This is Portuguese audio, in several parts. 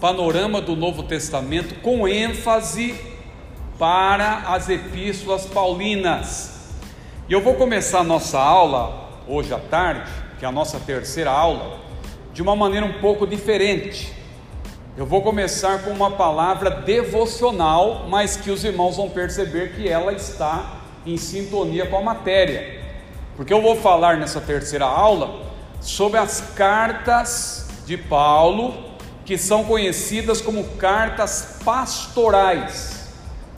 panorama do Novo Testamento com ênfase para as epístolas paulinas. E eu vou começar a nossa aula hoje à tarde, que é a nossa terceira aula, de uma maneira um pouco diferente. Eu vou começar com uma palavra devocional, mas que os irmãos vão perceber que ela está em sintonia com a matéria. Porque eu vou falar nessa terceira aula sobre as cartas de Paulo, que são conhecidas como cartas pastorais.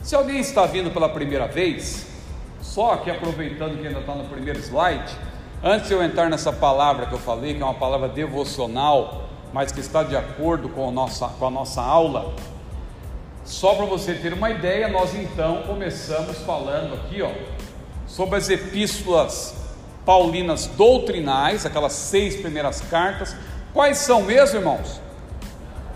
Se alguém está vindo pela primeira vez, só que aproveitando que ainda está no primeiro slide, antes de eu entrar nessa palavra que eu falei, que é uma palavra devocional, mas que está de acordo com a nossa, com a nossa aula, só para você ter uma ideia, nós então começamos falando aqui, ó, sobre as epístolas paulinas doutrinais, aquelas seis primeiras cartas. Quais são mesmo, irmãos?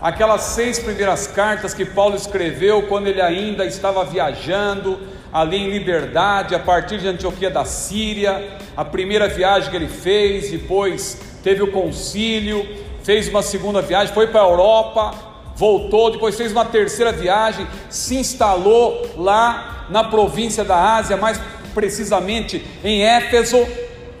Aquelas seis primeiras cartas que Paulo escreveu quando ele ainda estava viajando ali em liberdade, a partir de Antioquia da Síria, a primeira viagem que ele fez, depois teve o concílio, fez uma segunda viagem, foi para a Europa, voltou, depois fez uma terceira viagem, se instalou lá na província da Ásia, mais precisamente em Éfeso,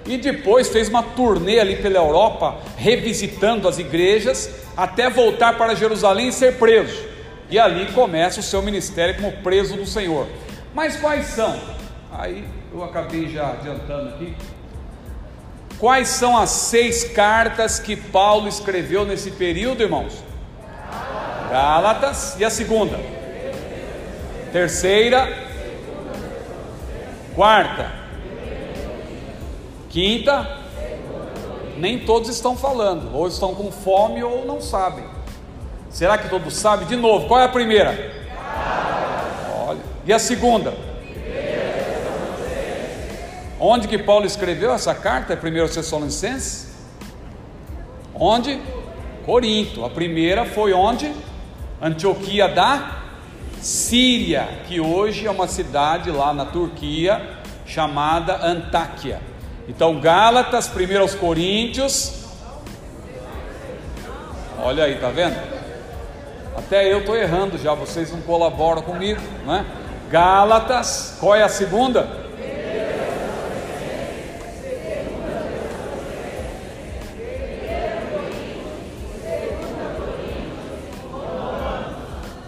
e depois fez uma turnê ali pela Europa, revisitando as igrejas, até voltar para Jerusalém e ser preso. E ali começa o seu ministério como preso do Senhor. Mas quais são? Aí eu acabei já adiantando aqui. Quais são as seis cartas que Paulo escreveu nesse período, irmãos? Gálatas. E a segunda? Terceira. Quarta. Quinta, nem todos estão falando, ou estão com fome ou não sabem. Será que todos sabem? De novo, qual é a primeira? Olha, e a segunda? Onde que Paulo escreveu essa carta? É 1 Tessalonicenses? Onde? Corinto. A primeira foi onde? Antioquia da Síria, que hoje é uma cidade lá na Turquia chamada Antáquia. Então, Gálatas, primeiro aos Coríntios. Olha aí, tá vendo? Até eu estou errando já, vocês não colaboram comigo, né? Gálatas, qual é a segunda?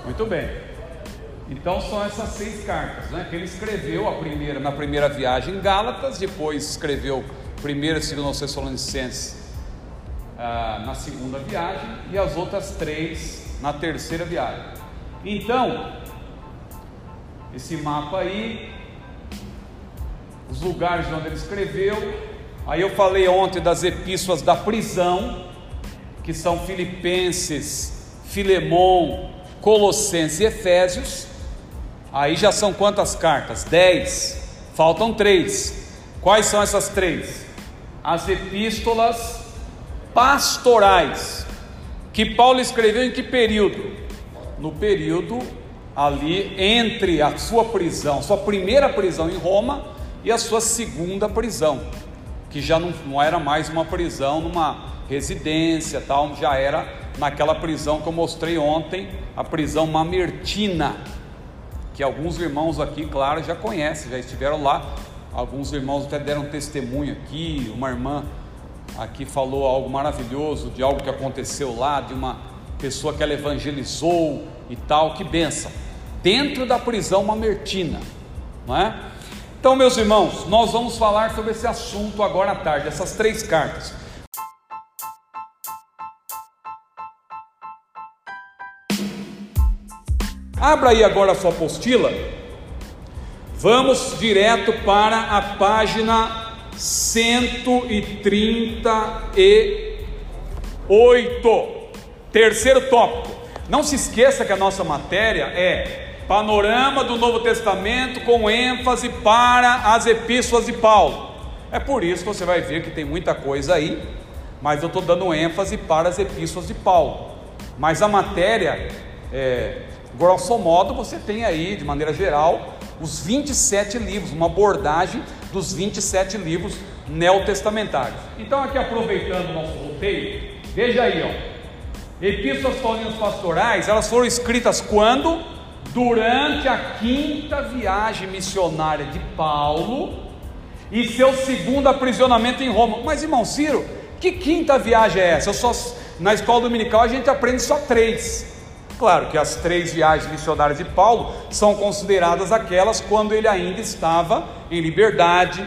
Muito bem. Então são essas seis cartas, né? Que ele escreveu a primeira na primeira viagem em Gálatas, depois escreveu primeira e segunda aos Tessalonicenses ah, na segunda viagem e as outras três na terceira viagem. Então esse mapa aí, os lugares onde ele escreveu. Aí eu falei ontem das epístolas da prisão, que são Filipenses, Filemão, Colossenses e Efésios. Aí já são quantas cartas? Dez. Faltam três. Quais são essas três? As epístolas pastorais. Que Paulo escreveu em que período? No período ali entre a sua prisão, sua primeira prisão em Roma e a sua segunda prisão, que já não, não era mais uma prisão numa residência, tal, já era naquela prisão que eu mostrei ontem, a prisão mamertina que alguns irmãos aqui, claro, já conhecem, já estiveram lá. Alguns irmãos até deram testemunho aqui. Uma irmã aqui falou algo maravilhoso de algo que aconteceu lá, de uma pessoa que ela evangelizou e tal. Que benção! Dentro da prisão mamertina, não é? Então, meus irmãos, nós vamos falar sobre esse assunto agora à tarde, essas três cartas. Abra aí agora a sua apostila. Vamos direto para a página 138. Terceiro tópico. Não se esqueça que a nossa matéria é panorama do Novo Testamento com ênfase para as epístolas de Paulo. É por isso que você vai ver que tem muita coisa aí, mas eu estou dando ênfase para as epístolas de Paulo. Mas a matéria é, Grosso modo, você tem aí, de maneira geral, os 27 livros, uma abordagem dos 27 livros neotestamentários. Então, aqui aproveitando o nosso roteiro, veja aí, ó. Epístolas paulinas pastorais, elas foram escritas quando? Durante a quinta viagem missionária de Paulo e seu segundo aprisionamento em Roma. Mas irmão Ciro, que quinta viagem é essa? Eu só, na escola dominical a gente aprende só três. Claro que as três viagens missionárias de Paulo são consideradas aquelas quando ele ainda estava em liberdade,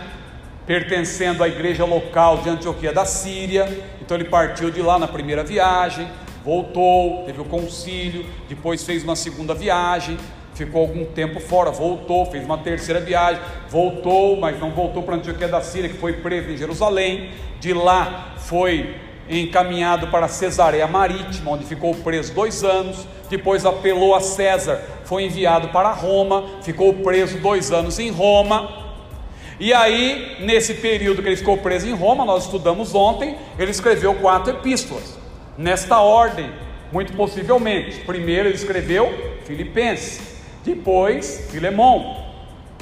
pertencendo à igreja local de Antioquia da Síria. Então ele partiu de lá na primeira viagem, voltou, teve o concílio, depois fez uma segunda viagem, ficou algum tempo fora, voltou, fez uma terceira viagem, voltou, mas não voltou para Antioquia da Síria, que foi preso em Jerusalém. De lá foi encaminhado para Cesareia Marítima, onde ficou preso dois anos. Depois apelou a César, foi enviado para Roma, ficou preso dois anos em Roma. E aí, nesse período que ele ficou preso em Roma, nós estudamos ontem, ele escreveu quatro epístolas, nesta ordem, muito possivelmente. Primeiro ele escreveu Filipenses, depois Filemão,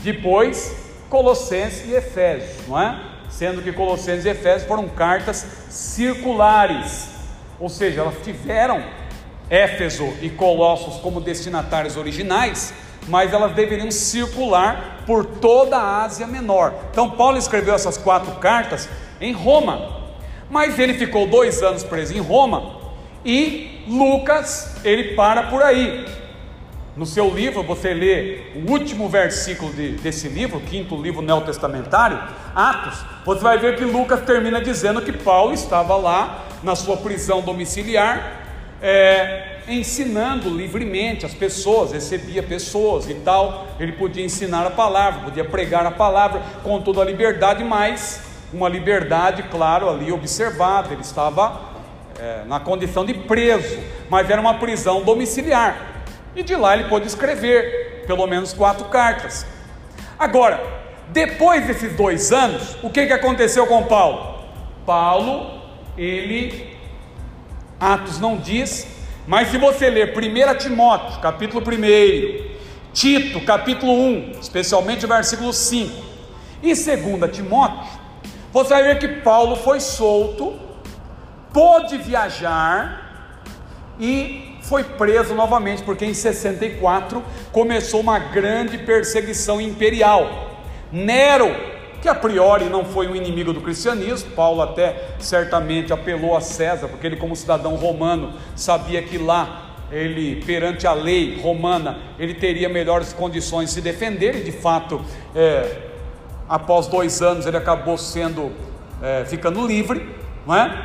depois Colossenses e Efésios, não é? Sendo que Colossenses e Efésios foram cartas circulares, ou seja, elas tiveram Éfeso e Colossos como destinatários originais, mas elas deveriam circular por toda a Ásia Menor. Então, Paulo escreveu essas quatro cartas em Roma, mas ele ficou dois anos preso em Roma e Lucas ele para por aí. No seu livro, você lê o último versículo de, desse livro, quinto livro neotestamentário, Atos, você vai ver que Lucas termina dizendo que Paulo estava lá na sua prisão domiciliar, é, ensinando livremente as pessoas, recebia pessoas e tal, ele podia ensinar a palavra, podia pregar a palavra com toda a liberdade, mas uma liberdade, claro, ali observada, ele estava é, na condição de preso, mas era uma prisão domiciliar. E de lá ele pôde escrever pelo menos quatro cartas. Agora, depois desses dois anos, o que, que aconteceu com Paulo? Paulo, ele, Atos não diz, mas se você ler 1 Timóteo, capítulo 1, Tito, capítulo 1, especialmente o versículo 5, e 2 Timóteo, você vai ver que Paulo foi solto, pôde viajar e foi preso novamente, porque em 64 começou uma grande perseguição imperial. Nero, que a priori não foi um inimigo do cristianismo, Paulo até certamente apelou a César, porque ele, como cidadão romano, sabia que lá ele, perante a lei romana, ele teria melhores condições de se defender, e de fato, é, após dois anos, ele acabou sendo, é, ficando livre, não é?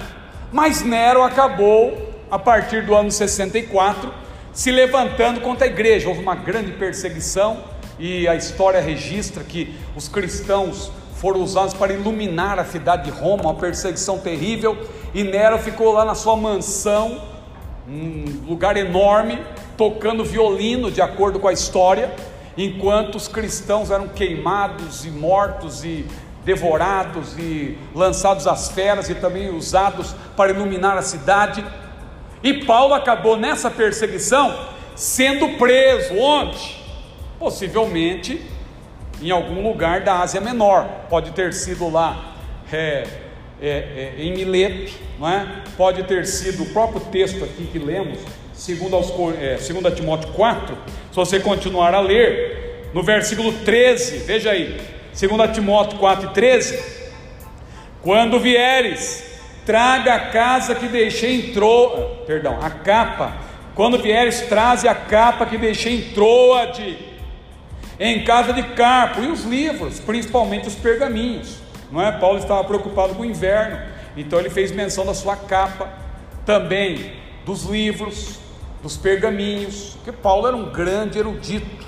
Mas Nero acabou a partir do ano 64, se levantando contra a igreja. Houve uma grande perseguição e a história registra que os cristãos foram usados para iluminar a cidade de Roma, uma perseguição terrível, e Nero ficou lá na sua mansão, um lugar enorme, tocando violino, de acordo com a história, enquanto os cristãos eram queimados e mortos e devorados e lançados às feras e também usados para iluminar a cidade. E Paulo acabou nessa perseguição sendo preso. Onde? Possivelmente em algum lugar da Ásia Menor. Pode ter sido lá é, é, é, em Mileto, não é? Pode ter sido o próprio texto aqui que lemos, segundo, aos, é, segundo a Timóteo 4. Se você continuar a ler, no versículo 13, veja aí, segundo a Timóteo 4 e 13. Quando vieres traga a casa que deixei em Troa, perdão, a capa, quando vieres, traze a capa que deixei em Troade, em casa de Carpo, e os livros, principalmente os pergaminhos, não é? Paulo estava preocupado com o inverno, então ele fez menção da sua capa, também dos livros, dos pergaminhos, porque Paulo era um grande erudito,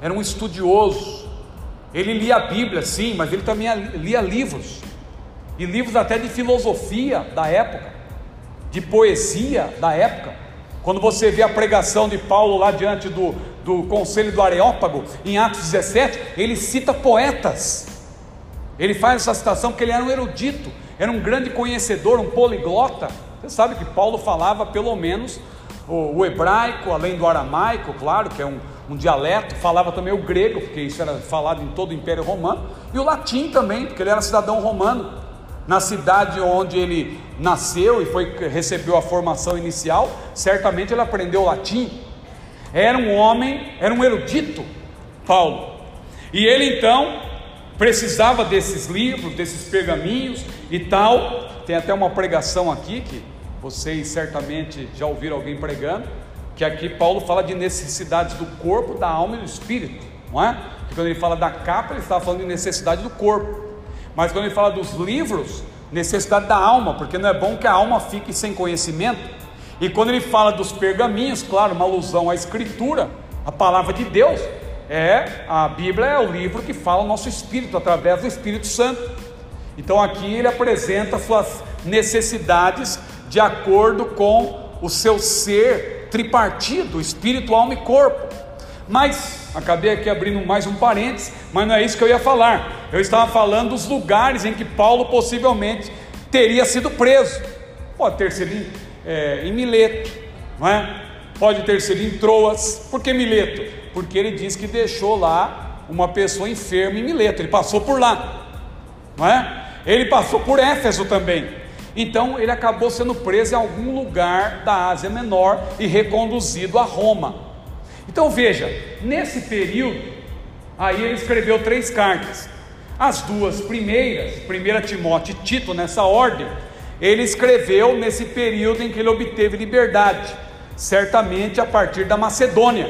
era um estudioso, ele lia a Bíblia, sim, mas ele também lia livros, e livros até de filosofia da época, de poesia da época. Quando você vê a pregação de Paulo lá diante do, do conselho do Areópago, em Atos 17, ele cita poetas. Ele faz essa citação porque ele era um erudito, era um grande conhecedor, um poliglota. Você sabe que Paulo falava pelo menos o, o hebraico, além do aramaico, claro, que é um, um dialeto, falava também o grego, porque isso era falado em todo o Império Romano, e o latim também, porque ele era cidadão romano. na cidade onde ele nasceu e foi recebeu a formação inicial, certamente ele aprendeu latim. Era um homem, era um erudito, Paulo. E ele então precisava desses livros, desses pergaminhos e tal. Tem até uma pregação aqui que vocês certamente já ouviram alguém pregando, que aqui Paulo fala de necessidades do corpo, da alma e do espírito, não é? Quando ele fala da capa, ele está falando de necessidade do corpo. Mas quando ele fala dos livros, necessidade da alma, porque não é bom que a alma fique sem conhecimento. E quando ele fala dos pergaminhos, claro, uma alusão à escritura, a palavra de Deus, é a Bíblia é o livro que fala o nosso espírito através do Espírito Santo. Então aqui ele apresenta suas necessidades de acordo com o seu ser tripartido, espírito, alma e corpo. Mas acabei aqui abrindo mais um parênteses, mas não é isso que eu ia falar. Eu estava falando dos lugares em que Paulo possivelmente teria sido preso. Pode ter sido é, em Mileto, não é? Pode ter sido em Troas. Por que Mileto? Porque ele diz que deixou lá uma pessoa enferma em Mileto. Ele passou por lá, não é? Ele passou por Éfeso também. Então ele acabou sendo preso em algum lugar da Ásia Menor e reconduzido a Roma. Então veja, nesse período, aí ele escreveu três cartas. As duas primeiras, 1 Timóteo e Tito, nessa ordem, ele escreveu nesse período em que ele obteve liberdade, certamente a partir da Macedônia.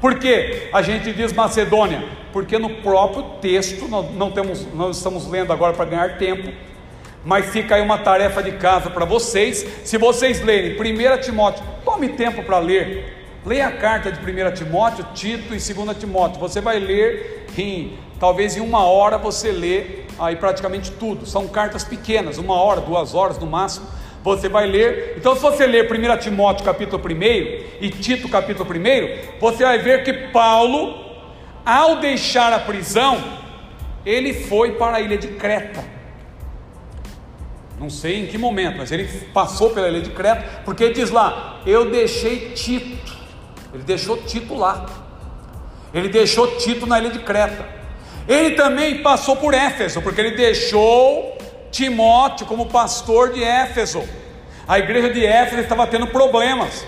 Por que a gente diz Macedônia? Porque no próprio texto, não temos, estamos lendo agora para ganhar tempo, mas fica aí uma tarefa de casa para vocês. Se vocês lerem 1 Timóteo, tome tempo para ler, Leia a carta de 1 Timóteo, Tito e 2 Timóteo. Você vai ler em talvez em uma hora você lê aí praticamente tudo. São cartas pequenas, uma hora, duas horas no máximo. Você vai ler. Então, se você ler 1 Timóteo capítulo 1 e Tito capítulo 1, você vai ver que Paulo, ao deixar a prisão, ele foi para a ilha de Creta. Não sei em que momento, mas ele passou pela ilha de Creta, porque diz lá: Eu deixei Tito ele deixou Tito lá. Ele deixou Tito na ilha de Creta. Ele também passou por Éfeso, porque ele deixou Timóteo como pastor de Éfeso. A igreja de Éfeso estava tendo problemas.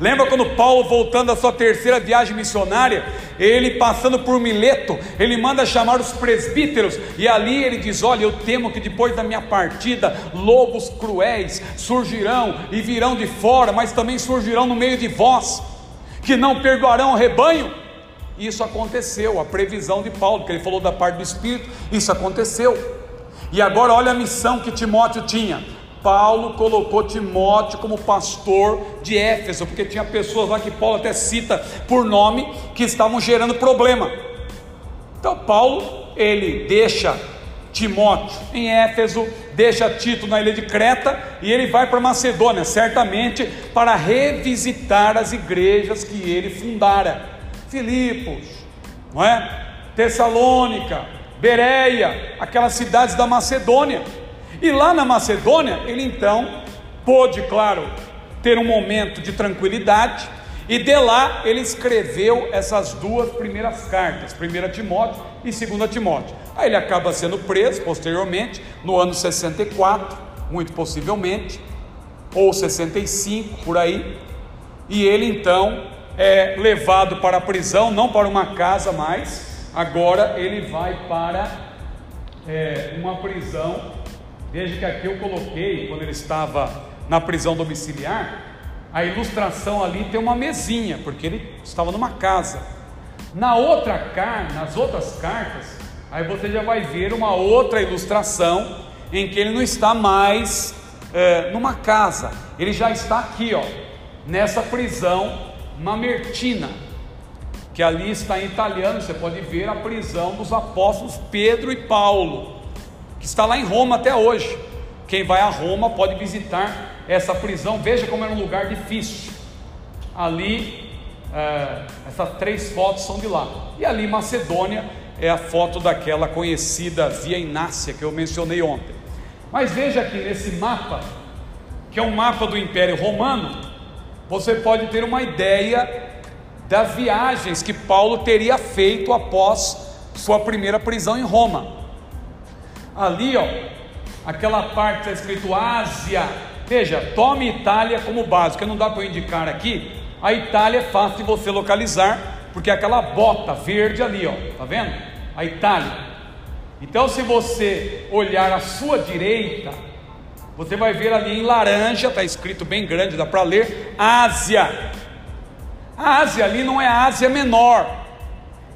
Lembra quando Paulo, voltando da sua terceira viagem missionária, ele passando por Mileto, ele manda chamar os presbíteros, e ali ele diz: Olha, eu temo que depois da minha partida, lobos cruéis surgirão e virão de fora, mas também surgirão no meio de vós que não perdoarão o rebanho. Isso aconteceu, a previsão de Paulo, que ele falou da parte do Espírito, isso aconteceu. E agora olha a missão que Timóteo tinha. Paulo colocou Timóteo como pastor de Éfeso, porque tinha pessoas lá que Paulo até cita por nome que estavam gerando problema. Então Paulo, ele deixa Timóteo em Éfeso, deixa Tito na ilha de Creta e ele vai para Macedônia, certamente para revisitar as igrejas que ele fundara. Filipos, não é? Tessalônica, Bereia, aquelas cidades da Macedônia. E lá na Macedônia, ele então pôde, claro, ter um momento de tranquilidade, e de lá ele escreveu essas duas primeiras cartas, 1 Timóteo e 2 Timóteo. Aí ele acaba sendo preso posteriormente, no ano 64, muito possivelmente, ou 65 por aí, e ele então é levado para a prisão, não para uma casa mais, agora ele vai para é, uma prisão. Veja que aqui eu coloquei, quando ele estava na prisão domiciliar, a ilustração ali tem uma mesinha, porque ele estava numa casa. Na outra carta, nas outras cartas, Aí você já vai ver uma outra ilustração em que ele não está mais é, numa casa, ele já está aqui, ó, nessa prisão mamertina, que ali está em italiano, você pode ver a prisão dos apóstolos Pedro e Paulo, que está lá em Roma até hoje. Quem vai a Roma pode visitar essa prisão, veja como era um lugar difícil. Ali, é, essas três fotos são de lá, e ali Macedônia é a foto daquela conhecida Via Inácia que eu mencionei ontem. Mas veja aqui nesse mapa, que é um mapa do Império Romano, você pode ter uma ideia das viagens que Paulo teria feito após sua primeira prisão em Roma. Ali, ó, aquela parte está escrito Ásia. Veja, tome Itália como base, que não dá para eu indicar aqui. A Itália é fácil de você localizar, porque é aquela bota verde ali, ó, tá vendo? A Itália. Então, se você olhar à sua direita, você vai ver ali em laranja, está escrito bem grande, dá para ler, Ásia. A Ásia ali não é Ásia menor,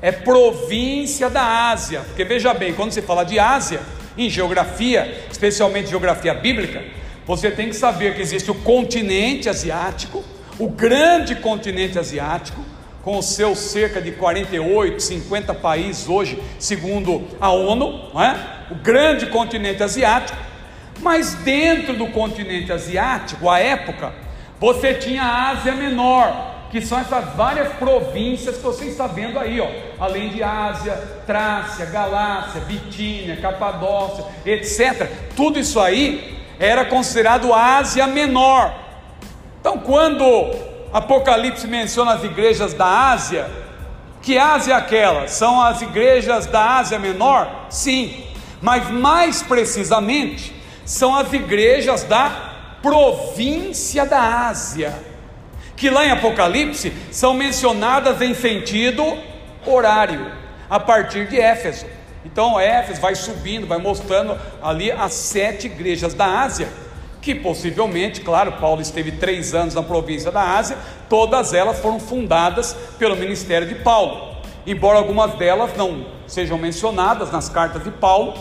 é província da Ásia, porque veja bem, quando se fala de Ásia, em geografia, especialmente geografia bíblica, você tem que saber que existe o continente asiático, o grande continente asiático, com os seus cerca de 48, 50 países hoje, segundo a ONU, é? o grande continente asiático, mas dentro do continente asiático, à época, você tinha a Ásia Menor, que são essas várias províncias que você está vendo aí, ó, além de Ásia, Trácia, Galácia, Bitínia, Capadócia, etc. Tudo isso aí era considerado Ásia Menor. Então, quando Apocalipse menciona as igrejas da Ásia, que Ásia é aquela? São as igrejas da Ásia Menor? Sim, mas mais precisamente, são as igrejas da província da Ásia que lá em Apocalipse são mencionadas em sentido horário, a partir de Éfeso. Então, Éfeso vai subindo, vai mostrando ali as sete igrejas da Ásia, que possivelmente, claro, Paulo esteve três anos na província da Ásia, todas elas foram fundadas pelo ministério de Paulo, embora algumas delas não sejam mencionadas nas cartas de Paulo,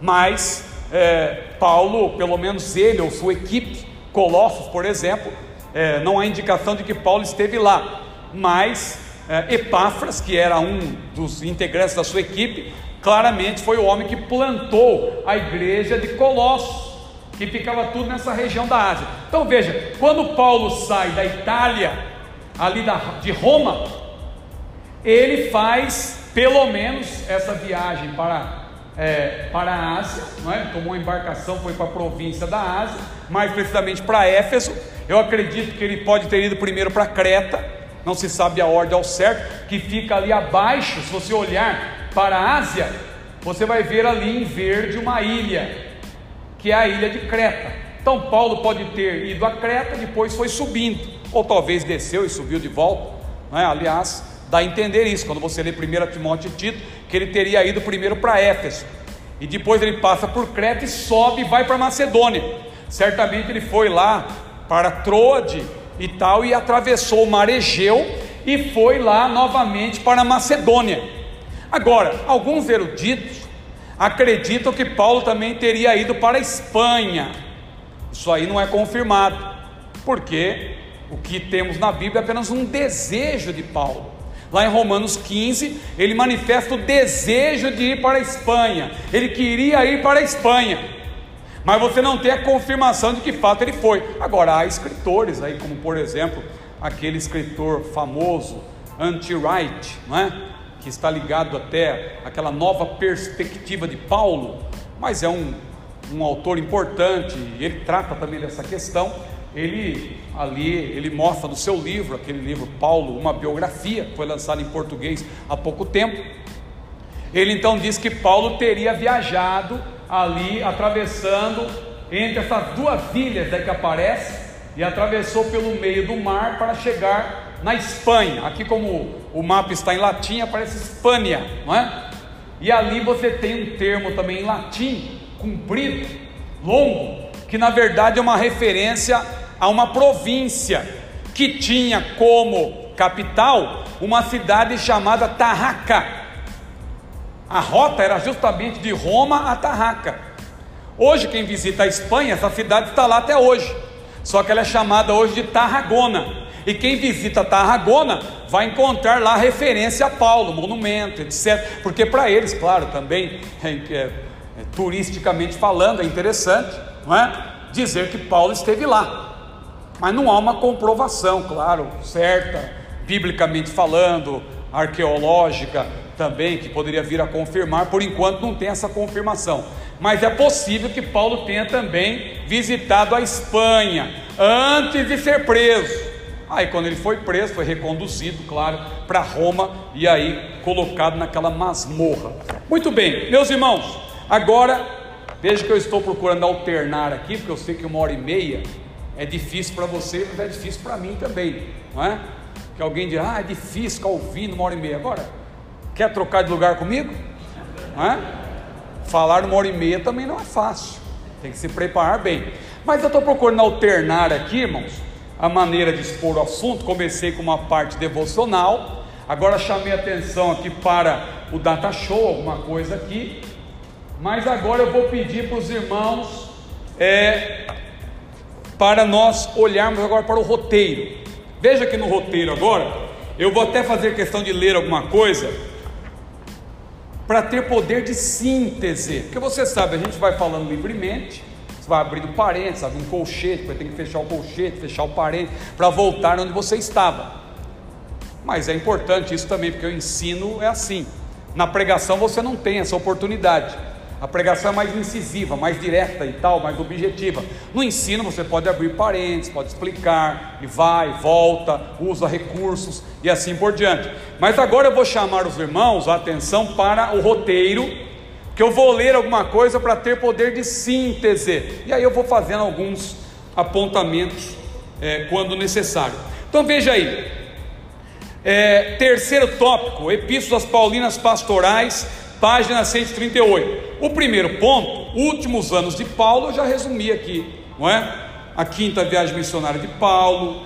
mas é, Paulo, pelo menos ele ou sua equipe, Colossos, por exemplo, é, não há indicação de que Paulo esteve lá, mas é, Epáfras, que era um dos integrantes da sua equipe, claramente foi o homem que plantou a igreja de Colossos, que ficava tudo nessa região da Ásia. Então veja, quando Paulo sai da Itália, ali da, de Roma, ele faz pelo menos essa viagem para é, para a Ásia, não é? tomou uma embarcação, foi para a província da Ásia, mais precisamente para Éfeso. Eu acredito que ele pode ter ido primeiro para Creta, não se sabe a ordem ao certo, que fica ali abaixo. Se você olhar para a Ásia, você vai ver ali em verde uma ilha, que é a ilha de Creta. Então Paulo pode ter ido a Creta, depois foi subindo, ou talvez desceu e subiu de volta. Não é? Aliás, dá a entender isso quando você lê 1 Timóteo e Tito que ele teria ido primeiro para Éfeso, e depois ele passa por Creta e sobe e vai para Macedônia. Certamente ele foi lá para Troade e tal, e atravessou o mar Egeu e foi lá novamente para Macedônia. Agora, alguns eruditos acreditam que Paulo também teria ido para a Espanha. Isso aí não é confirmado, porque o que temos na Bíblia é apenas um desejo de Paulo. Lá em Romanos 15, ele manifesta o desejo de ir para a Espanha. Ele queria ir para a Espanha, mas você não tem a confirmação de que fato ele foi. Agora, há escritores aí, como por exemplo, aquele escritor famoso, Anti-Wright, não é? que está ligado até aquela nova perspectiva de Paulo, mas é um, um autor importante, ele trata também dessa questão ele ali, ele mostra no seu livro, aquele livro Paulo, uma biografia, foi lançado em português há pouco tempo. Ele então diz que Paulo teria viajado ali, atravessando entre essas duas ilhas aí que aparece, e atravessou pelo meio do mar para chegar na Espanha. Aqui, como o mapa está em latim, aparece Espanha, não é? E ali você tem um termo também em latim, comprido, longo, que na verdade é uma referência a uma província que tinha como capital uma cidade chamada Tarraca. A rota era justamente de Roma a Tarraca. Hoje, quem visita a Espanha, essa cidade está lá até hoje. Só que ela é chamada hoje de Tarragona. E quem visita Tarragona vai encontrar lá referência a Paulo, monumento, etc. Porque para eles, claro, também, é, é, é, turisticamente falando, é interessante, não é? Dizer que Paulo esteve lá. Mas não há uma comprovação, claro, certa, biblicamente falando, arqueológica também, que poderia vir a confirmar, por enquanto não tem essa confirmação. Mas é possível que Paulo tenha também visitado a Espanha antes de ser preso. Aí, quando ele foi preso, foi reconduzido, claro, para Roma e aí colocado naquela masmorra. Muito bem, meus irmãos, agora Veja que eu estou procurando alternar aqui, porque eu sei que uma hora e meia é difícil para você, mas é difícil para mim também, não é? Que alguém diz, ah, é difícil ficar ouvindo uma hora e meia. Agora, quer trocar de lugar comigo? Não é? Falar uma hora e meia também não é fácil, tem que se preparar bem. Mas eu estou procurando alternar aqui, irmãos, a maneira de expor o assunto. Comecei com uma parte devocional, agora chamei atenção aqui para o data show, alguma coisa aqui. Mas agora eu vou pedir para os irmãos é, para nós olharmos agora para o roteiro. Veja que no roteiro agora, eu vou até fazer questão de ler alguma coisa para ter poder de síntese, porque você sabe, a gente vai falando livremente, você vai abrindo parênteses, abre um colchete, vai ter que fechar o colchete, fechar o parênteses, para voltar onde você estava. Mas é importante isso também, porque o ensino é assim. Na pregação você não tem essa oportunidade. A pregação é mais incisiva, mais direta e tal, mais objetiva. No ensino você pode abrir parênteses, pode explicar, e vai, volta, usa recursos e assim por diante. Mas agora eu vou chamar os irmãos a atenção para o roteiro, que eu vou ler alguma coisa para ter poder de síntese. E aí eu vou fazendo alguns apontamentos é, quando necessário. Então veja aí. É, terceiro tópico: Epístolas Paulinas Pastorais página 138. O primeiro ponto, últimos anos de Paulo, eu já resumi aqui, não é? A quinta viagem missionária de Paulo,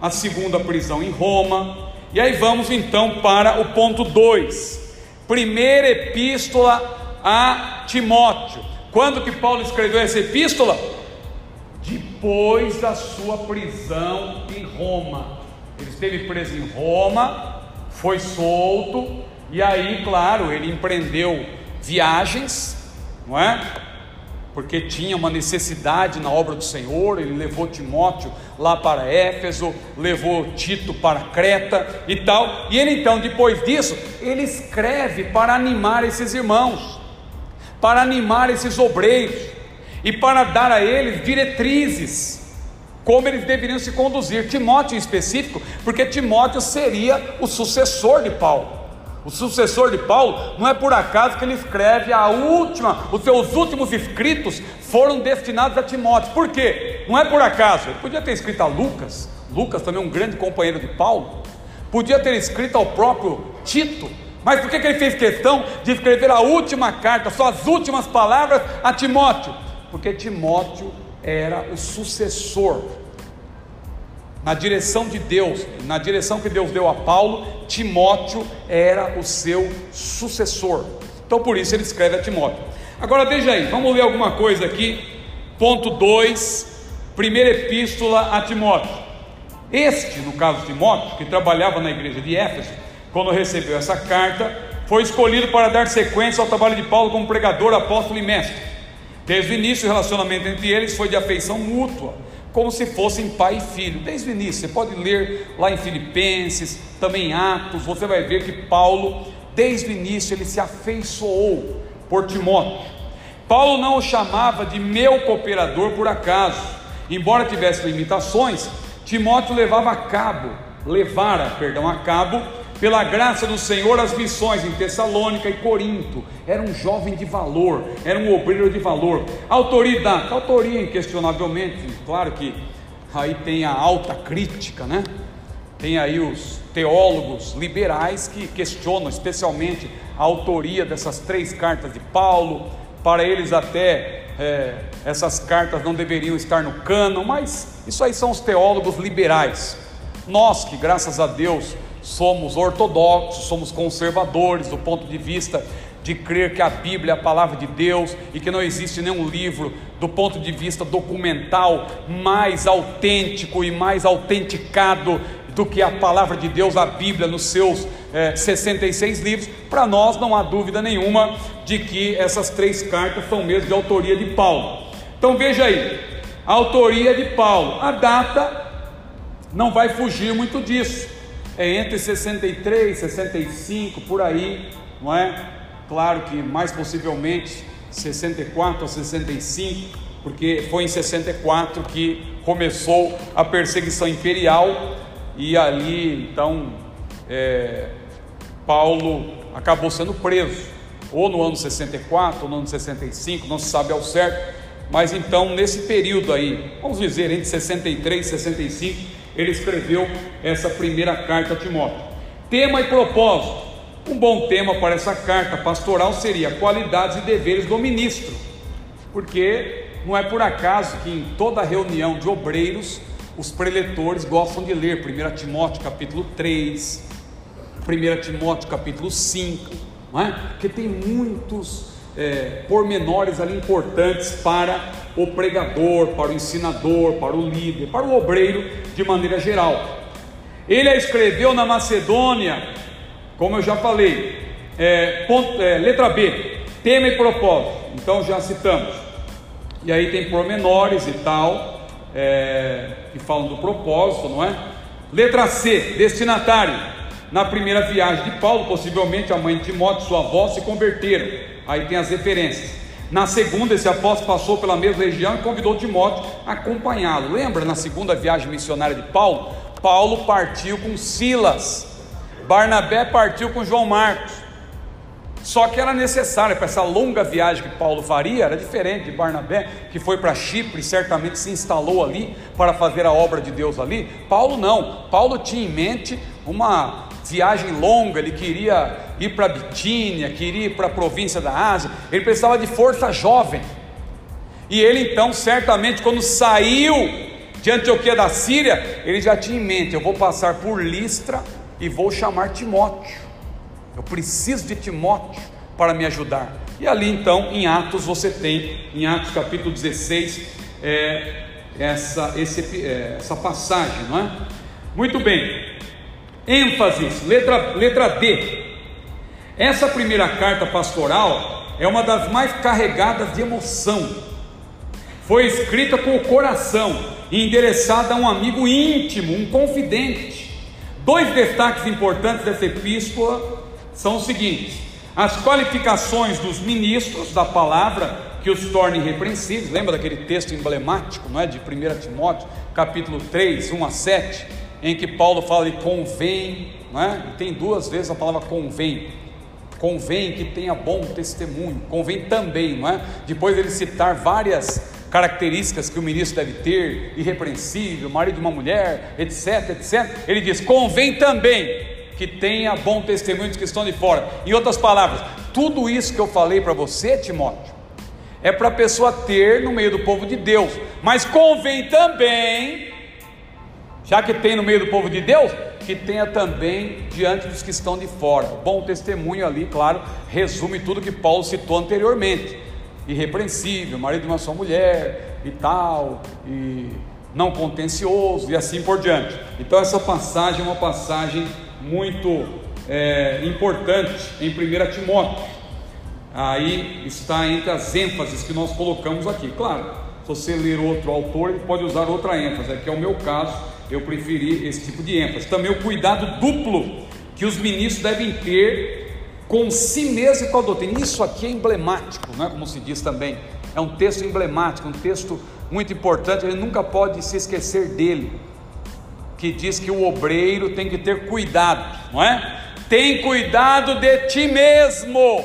a segunda prisão em Roma. E aí vamos então para o ponto 2. Primeira epístola a Timóteo. Quando que Paulo escreveu essa epístola? Depois da sua prisão em Roma. Ele esteve preso em Roma, foi solto, e aí, claro, ele empreendeu viagens, não é? Porque tinha uma necessidade na obra do Senhor, ele levou Timóteo lá para Éfeso, levou Tito para Creta e tal. E ele então, depois disso, ele escreve para animar esses irmãos, para animar esses obreiros e para dar a eles diretrizes como eles deveriam se conduzir. Timóteo em específico, porque Timóteo seria o sucessor de Paulo. O sucessor de Paulo, não é por acaso que ele escreve a última, os seus últimos escritos foram destinados a Timóteo. Por quê? Não é por acaso. Ele podia ter escrito a Lucas, Lucas também é um grande companheiro de Paulo. Podia ter escrito ao próprio Tito, mas por que, que ele fez questão de escrever a última carta, só as últimas palavras a Timóteo? Porque Timóteo era o sucessor na direção de Deus, na direção que Deus deu a Paulo, Timóteo era o seu sucessor. Então por isso ele escreve a Timóteo. Agora veja aí, vamos ler alguma coisa aqui. Ponto 2, primeira epístola a Timóteo. Este, no caso de Timóteo, que trabalhava na igreja de Éfeso, quando recebeu essa carta, foi escolhido para dar sequência ao trabalho de Paulo como pregador, apóstolo e mestre. Desde o início, o relacionamento entre eles foi de afeição mútua como se fossem pai e filho, desde o início. Você pode ler lá em Filipenses, também em Atos, você vai ver que Paulo, desde o início, ele se afeiçoou por Timóteo. Paulo não o chamava de meu cooperador por acaso, embora tivesse limitações, Timóteo levava a cabo, levara, perdão, a cabo pela graça do Senhor, as missões em Tessalônica e Corinto. Era um jovem de valor, era um obreiro de valor. Autoridade, autoria inquestionavelmente, claro que aí tem a alta crítica, né? Tem aí os teólogos liberais que questionam especialmente a autoria dessas três cartas de Paulo. Para eles, até é, essas cartas não deveriam estar no cânon, mas isso aí são os teólogos liberais. Nós que, graças a Deus, somos ortodoxos, somos conservadores do ponto de vista de crer que a Bíblia é a palavra de Deus e que não existe nenhum livro do ponto de vista documental mais autêntico e mais autenticado do que a palavra de Deus, a Bíblia, nos seus é, 66 livros, para nós não há dúvida nenhuma de que essas três cartas são mesmo de autoria de Paulo. Então veja aí, a autoria de Paulo, a data não vai fugir muito disso é entre 63 e 65 por aí, não é? Claro que mais possivelmente 64 a 65, porque foi em 64 que começou a perseguição imperial e ali então é, Paulo acabou sendo preso. ou no ano 64, ou no ano 65, não se sabe ao certo, mas então nesse período aí, vamos dizer entre 63 e 65, ele escreveu essa primeira carta a Timóteo. Tema e propósito. Um bom tema para essa carta pastoral seria qualidades e deveres do ministro, porque não é por acaso que em toda reunião de obreiros os preletores gostam de ler 1 Timóteo capítulo 3, 1 Timóteo capítulo 5, não é? porque tem muitos é, pormenores ali importantes para o pregador, para o ensinador, para o líder, para o obreiro de maneira geral. Ele a escreveu na Macedônia, como eu já falei, é, ponto, é, letra B, tema e propósito, então já citamos, e aí tem pormenores e tal, é, que falam do propósito, não é? Letra C, destinatário. Na primeira viagem de Paulo, possivelmente a mãe de Timóteo e sua avó se converteram. Aí tem as referências. Na segunda, esse apóstolo passou pela mesma região e convidou Timóteo a acompanhá-lo. Lembra na segunda viagem missionária de Paulo? Paulo partiu com Silas, Barnabé partiu com João Marcos. Só que era necessário para essa longa viagem que Paulo faria, era diferente de Barnabé, que foi para Chipre e certamente se instalou ali para fazer a obra de Deus ali. Paulo não, Paulo tinha em mente uma viagem longa, ele queria ir para Bitínia, queria ir para a província da Ásia, ele precisava de força jovem. E ele então, certamente, quando saiu de Antioquia da Síria, ele já tinha em mente: eu vou passar por Listra e vou chamar Timóteo. Eu preciso de Timóteo para me ajudar. E ali então, em Atos, você tem, em Atos capítulo 16, é, essa, esse, é, essa passagem, não é? Muito bem, ênfases, letra, letra D. Essa primeira carta pastoral é uma das mais carregadas de emoção. Foi escrita com o coração e endereçada a um amigo íntimo, um confidente. Dois destaques importantes dessa epístola são os seguintes: as qualificações dos ministros da palavra que os torne irrepreensíveis. Lembra daquele texto emblemático, não é, de 1 Timóteo, capítulo 3, 1 a 7, em que Paulo fala de convém, não é? Tem duas vezes a palavra convém. Convém que tenha bom testemunho, convém também, não é? Depois ele citar várias características que o ministro deve ter, irrepreensível, marido de uma mulher, etc, etc. Ele diz: convém também que tenha bom testemunho dos que estão de fora. Em outras palavras, tudo isso que eu falei para você, Timóteo, é para a pessoa ter no meio do povo de Deus, mas convém também, já que tem no meio do povo de Deus, que tenha também diante dos que estão de fora. Bom testemunho ali, claro, resume tudo que Paulo citou anteriormente: irrepreensível, marido de uma só mulher e tal, e não contencioso e assim por diante. Então, essa passagem é uma passagem muito é, importante em 1 Timóteo. Aí está entre as ênfases que nós colocamos aqui. Claro, se você ler outro autor, ele pode usar outra ênfase, que é o meu caso, eu preferi esse tipo de ênfase. Também o cuidado duplo que os ministros devem ter com si mesmo e com a doutrina. Isso aqui é emblemático, não é como se diz também. É um texto emblemático, um texto muito importante, ele nunca pode se esquecer dele que diz que o obreiro tem que ter cuidado, não é? Tem cuidado de ti mesmo.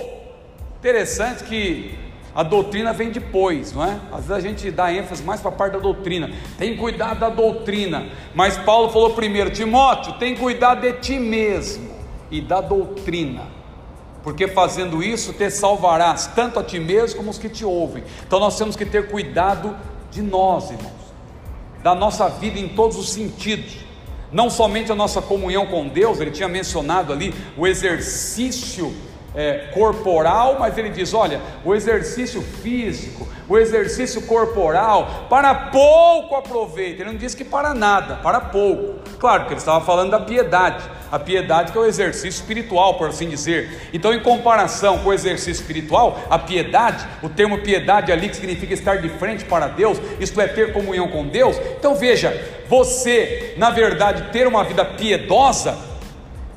Interessante que a doutrina vem depois, não é? Às vezes a gente dá ênfase mais para a parte da doutrina. Tem cuidado da doutrina. Mas Paulo falou primeiro: Timóteo, tem cuidado de ti mesmo e da doutrina. Porque fazendo isso te salvarás tanto a ti mesmo como os que te ouvem. Então nós temos que ter cuidado de nós, irmãos, da nossa vida em todos os sentidos não somente a nossa comunhão com Deus, ele tinha mencionado ali o exercício é, corporal, mas ele diz: olha, o exercício físico, o exercício corporal, para pouco aproveita. Ele não diz que para nada, para pouco. Claro que ele estava falando da piedade, a piedade que é o exercício espiritual, por assim dizer. Então, em comparação com o exercício espiritual, a piedade, o termo piedade ali que significa estar de frente para Deus, isto é, ter comunhão com Deus. Então, veja, você, na verdade, ter uma vida piedosa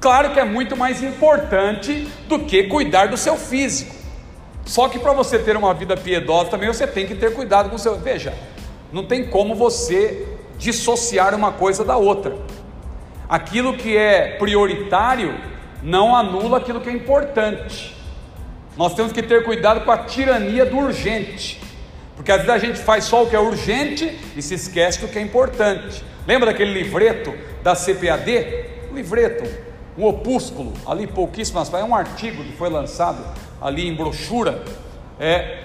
Claro que é muito mais importante do que cuidar do seu físico. Só que para você ter uma vida piedosa também você tem que ter cuidado com o seu. Veja, não tem como você dissociar uma coisa da outra. Aquilo que é prioritário não anula aquilo que é importante. Nós temos que ter cuidado com a tirania do urgente, porque às vezes a gente faz só o que é urgente e se esquece do que é importante. Lembra daquele livreto da CPAD? Livreto, um opúsculo, ali pouquíssimas, é um artigo que foi lançado ali em brochura, é,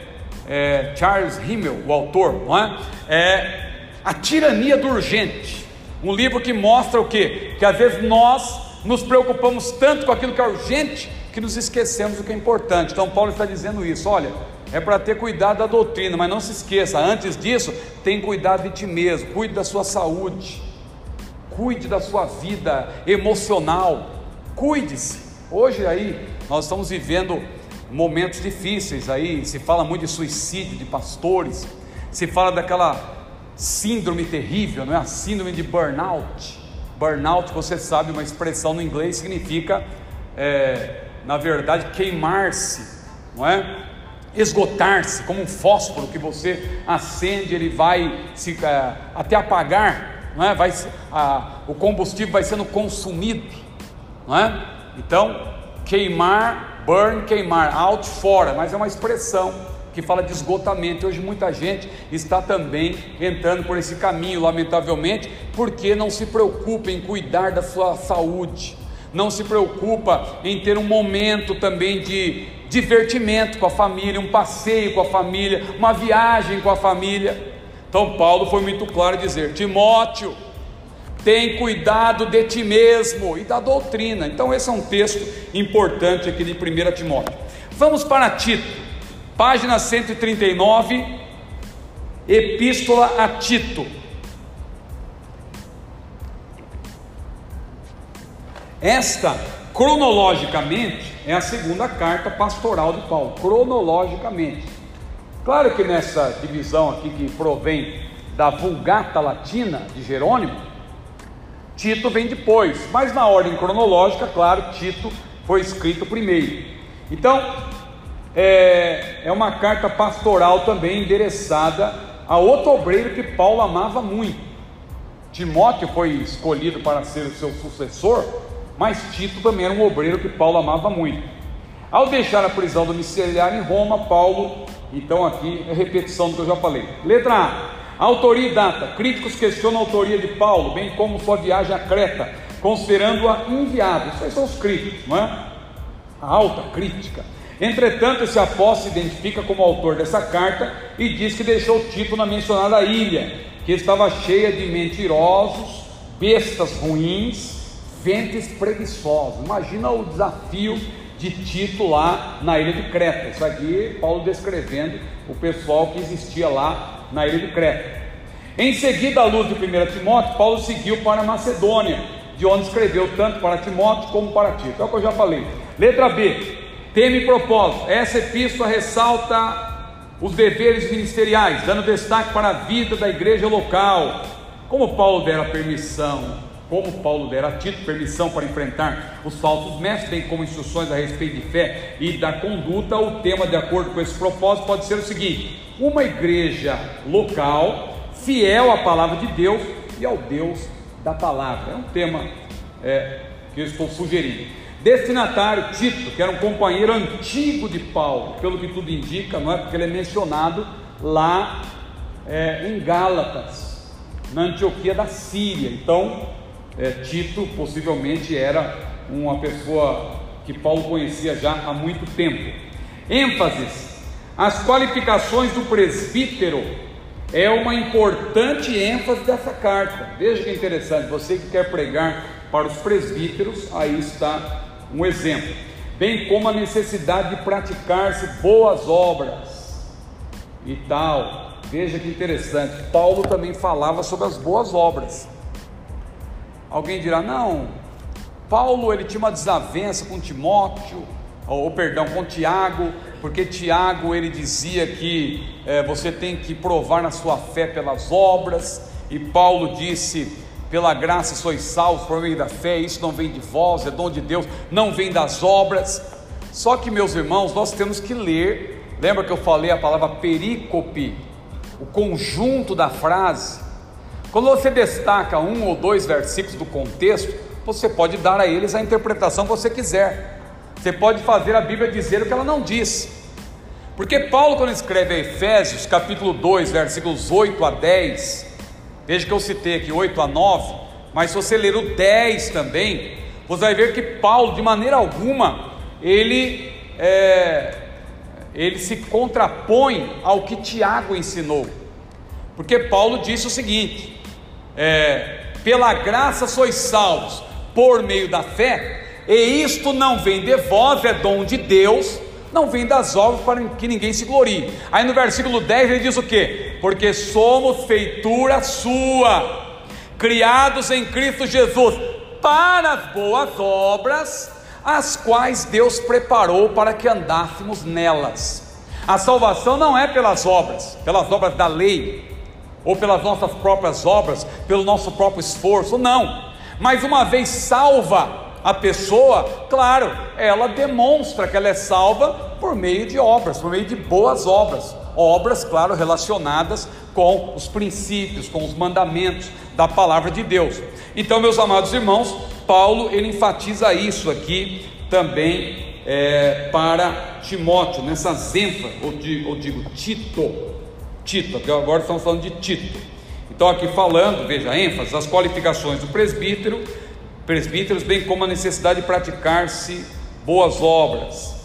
é Charles Himmel, o autor, não é? é A Tirania do Urgente, um livro que mostra o que? Que às vezes nós nos preocupamos tanto com aquilo que é urgente que nos esquecemos do que é importante. Então Paulo está dizendo isso, olha, é para ter cuidado da doutrina, mas não se esqueça, antes disso, tem cuidado de ti mesmo, cuide da sua saúde, cuide da sua vida emocional, cuide-se. Hoje aí nós estamos vivendo momentos difíceis aí, se fala muito de suicídio de pastores, se fala daquela síndrome terrível, não é? A síndrome de burnout. Burnout, você sabe, uma expressão no inglês significa, é, na verdade, queimar-se, não é? Esgotar-se, como um fósforo que você acende, ele vai se, é, até apagar, não é? Vai, a, o combustível vai sendo consumido, não é? Então, queimar burn, queimar, out, fora, mas é uma expressão que fala de esgotamento. Hoje muita gente está também entrando por esse caminho, lamentavelmente, porque não se preocupa em cuidar da sua saúde, não se preocupa em ter um momento também de divertimento com a família, um passeio com a família, uma viagem com a família. Então Paulo foi muito claro dizer: Timóteo, tem cuidado de ti mesmo e da doutrina. Então, esse é um texto importante aqui de 1 Timóteo. Vamos para Tito, página 139, Epístola a Tito. Esta, cronologicamente, é a segunda carta pastoral de Paulo, cronologicamente. Claro que nessa divisão aqui que provém da Vulgata Latina de Jerônimo, Tito vem depois, mas na ordem cronológica, claro, Tito foi escrito primeiro. Então, é, é uma carta pastoral também endereçada a outro obreiro que Paulo amava muito. Timóteo foi escolhido para ser o seu sucessor, mas Tito também era um obreiro que Paulo amava muito. Ao deixar a prisão domiciliar em Roma, Paulo, então aqui é repetição do que eu já falei. Letra A. Autoria e data. Críticos questionam a autoria de Paulo, bem como sua viagem a Creta, considerando-a inviável. Isso são os críticos, não é? A alta crítica. Entretanto, esse apóstolo se identifica como autor dessa carta e diz que deixou Tito na mencionada ilha, que estava cheia de mentirosos, bestas ruins, ventres preguiçosos. Imagina o desafio de Tito lá na ilha de Creta. Isso aqui, Paulo descrevendo o pessoal que existia lá na ilha de Creta. Em seguida, à luz de 1 Timóteo, Paulo seguiu para Macedônia, de onde escreveu tanto para Timóteo como para Tito. É o que eu já falei. Letra B. Tema e propósito. Essa epístola ressalta os deveres ministeriais, dando destaque para a vida da igreja local. Como Paulo dera permissão, como Paulo dera a Tito permissão para enfrentar os falsos mestres, bem como instruções a respeito de fé e da conduta, o tema, de acordo com esse propósito, pode ser o seguinte: uma igreja local, fiel à palavra de Deus e ao Deus da palavra. É um tema é, que eu estou sugerindo. Destinatário Tito, que era um companheiro antigo de Paulo, pelo que tudo indica, não é? Porque ele é mencionado lá é, em Gálatas, na Antioquia da Síria. Então, é, Tito possivelmente era uma pessoa que Paulo conhecia já há muito tempo. ênfases as qualificações do presbítero é uma importante ênfase dessa carta. Veja que interessante, você que quer pregar para os presbíteros, aí está um exemplo. Bem como a necessidade de praticar-se boas obras e tal. Veja que interessante, Paulo também falava sobre as boas obras. Alguém dirá: "Não, Paulo ele tinha uma desavença com Timóteo, ou perdão, com Tiago, porque Tiago ele dizia que é, você tem que provar na sua fé pelas obras, e Paulo disse: pela graça sois salvos por meio da fé, isso não vem de vós, é dom de Deus, não vem das obras. Só que, meus irmãos, nós temos que ler, lembra que eu falei a palavra perícope, o conjunto da frase. Quando você destaca um ou dois versículos do contexto, você pode dar a eles a interpretação que você quiser. Você pode fazer a Bíblia dizer o que ela não diz. Porque Paulo, quando escreve a Efésios, capítulo 2, versículos 8 a 10, veja que eu citei aqui 8 a 9, mas se você ler o 10 também, você vai ver que Paulo, de maneira alguma, ele, é, ele se contrapõe ao que Tiago ensinou. Porque Paulo disse o seguinte: é, pela graça sois salvos por meio da fé, e isto não vem de vós, é dom de Deus, não vem das obras para que ninguém se glorie. Aí no versículo 10 ele diz o que? Porque somos feitura sua, criados em Cristo Jesus, para as boas obras, as quais Deus preparou para que andássemos nelas. A salvação não é pelas obras, pelas obras da lei, ou pelas nossas próprias obras, pelo nosso próprio esforço, não. Mas uma vez salva a pessoa, claro, ela demonstra que ela é salva por meio de obras, por meio de boas obras. Obras, claro, relacionadas com os princípios, com os mandamentos da palavra de Deus. Então, meus amados irmãos, Paulo ele enfatiza isso aqui também é, para Timóteo, nessas ênfases, ou, ou digo Tito, Tito, agora estamos falando de Tito. Então, aqui falando, veja, ênfase, as qualificações do presbítero, presbíteros, bem como a necessidade de praticar-se boas obras.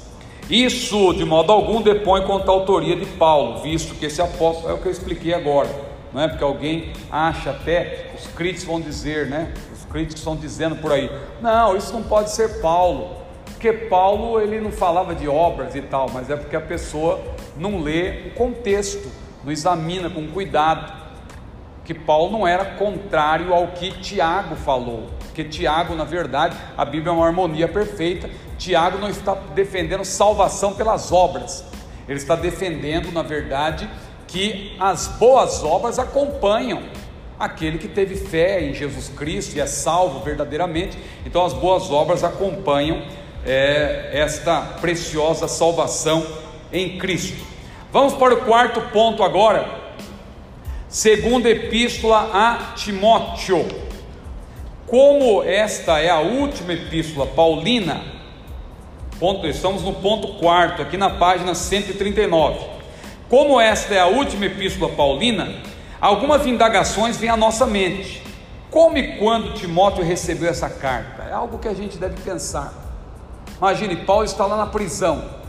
Isso, de modo algum, depõe contra a autoria de Paulo, visto que esse apóstolo é o que eu expliquei agora, não é? Porque alguém acha até, os críticos vão dizer, né? Os críticos estão dizendo por aí, não, isso não pode ser Paulo, porque Paulo ele não falava de obras e tal, mas é porque a pessoa não lê o contexto não examina com cuidado, que Paulo não era contrário ao que Tiago falou, porque Tiago, na verdade, a Bíblia é uma harmonia perfeita. Tiago não está defendendo salvação pelas obras, ele está defendendo, na verdade, que as boas obras acompanham aquele que teve fé em Jesus Cristo e é salvo verdadeiramente. Então, as boas obras acompanham é, esta preciosa salvação em Cristo. Vamos para o quarto ponto agora. Segunda epístola a Timóteo. Como esta é a última epístola paulina, ponto, estamos no ponto quarto, aqui na página 139. Como esta é a última epístola paulina, algumas indagações vêm à nossa mente. Como e quando Timóteo recebeu essa carta? É algo que a gente deve pensar. Imagine, Paulo está lá na prisão,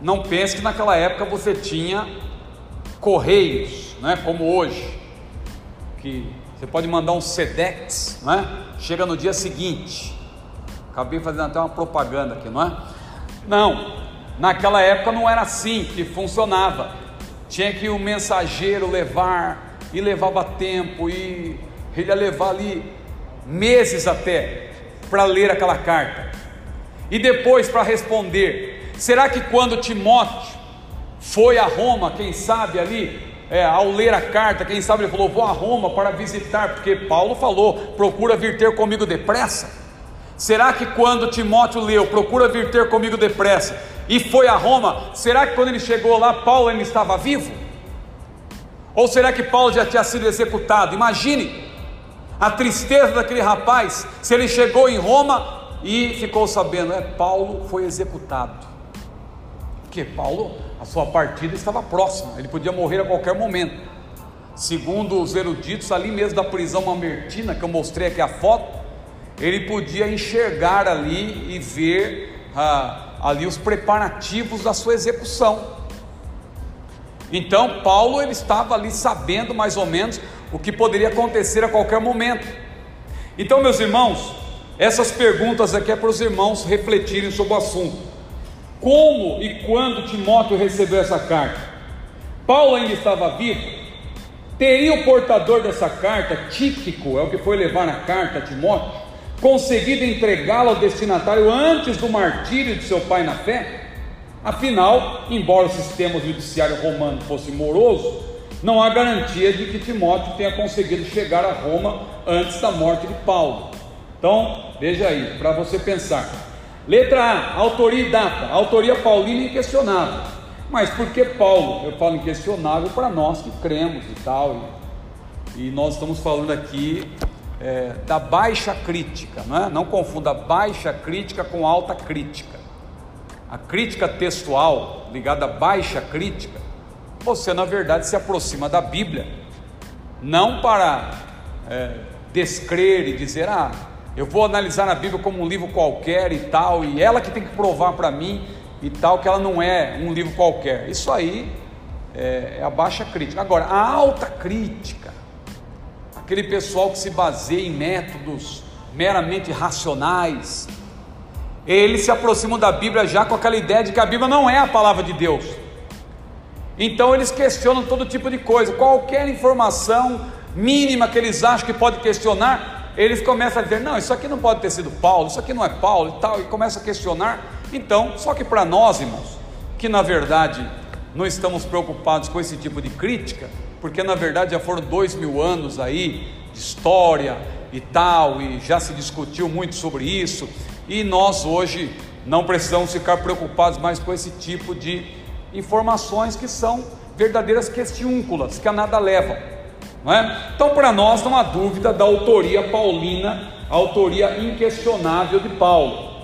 não pense que naquela época você tinha correios, né, como hoje, que você pode mandar um SEDEX, né, chega no dia seguinte. Acabei fazendo até uma propaganda aqui, não é? Não, naquela época não era assim que funcionava. Tinha que o mensageiro levar, e levava tempo, e ele ia levar ali meses até para ler aquela carta. E depois para responder, Será que quando Timóteo foi a Roma, quem sabe ali, é, ao ler a carta, quem sabe ele falou: Vou a Roma para visitar, porque Paulo falou: Procura vir ter comigo depressa. Será que quando Timóteo leu, Procura vir ter comigo depressa, e foi a Roma, será que quando ele chegou lá, Paulo ainda estava vivo? Ou será que Paulo já tinha sido executado? Imagine a tristeza daquele rapaz, se ele chegou em Roma e ficou sabendo, é, Paulo foi executado. Porque Paulo, a sua partida estava próxima, ele podia morrer a qualquer momento. Segundo os eruditos, ali mesmo da prisão mamertina, que eu mostrei aqui a foto, ele podia enxergar ali e ver ah, ali os preparativos da sua execução. Então Paulo ele estava ali sabendo mais ou menos o que poderia acontecer a qualquer momento. Então, meus irmãos, essas perguntas aqui é para os irmãos refletirem sobre o assunto como e quando Timóteo recebeu essa carta. Paulo ainda estava vivo? Teria o portador dessa carta, Tíquico, é o que foi levar a carta a Timóteo, conseguido entregá-la ao destinatário antes do martírio de seu pai na fé? Afinal, embora o sistema judiciário romano fosse moroso, não há garantia de que Timóteo tenha conseguido chegar a Roma antes da morte de Paulo. Então, veja aí, para você pensar. Letra A, autoria e data. autoria paulina inquestionável. Mas por que Paulo? Eu falo inquestionável para nós que cremos e tal. E, e nós estamos falando aqui é, da baixa crítica, não, é? não confunda baixa crítica com alta crítica. A crítica textual ligada à baixa crítica, você na verdade se aproxima da Bíblia, não para é, descrer e dizer, ah, eu vou analisar a Bíblia como um livro qualquer e tal, e ela que tem que provar para mim e tal, que ela não é um livro qualquer. Isso aí é, é a baixa crítica. Agora, a alta crítica, aquele pessoal que se baseia em métodos meramente racionais, eles se aproximam da Bíblia já com aquela ideia de que a Bíblia não é a palavra de Deus. Então eles questionam todo tipo de coisa, qualquer informação mínima que eles acham que pode questionar, eles começam a dizer: não, isso aqui não pode ter sido Paulo, isso aqui não é Paulo e tal, e começam a questionar. Então, só que para nós, irmãos, que na verdade não estamos preocupados com esse tipo de crítica, porque na verdade já foram dois mil anos aí de história e tal, e já se discutiu muito sobre isso, e nós hoje não precisamos ficar preocupados mais com esse tipo de informações que são verdadeiras questiúnculas, que a nada levam. Não é? Então, para nós não há dúvida da autoria paulina, autoria inquestionável de Paulo.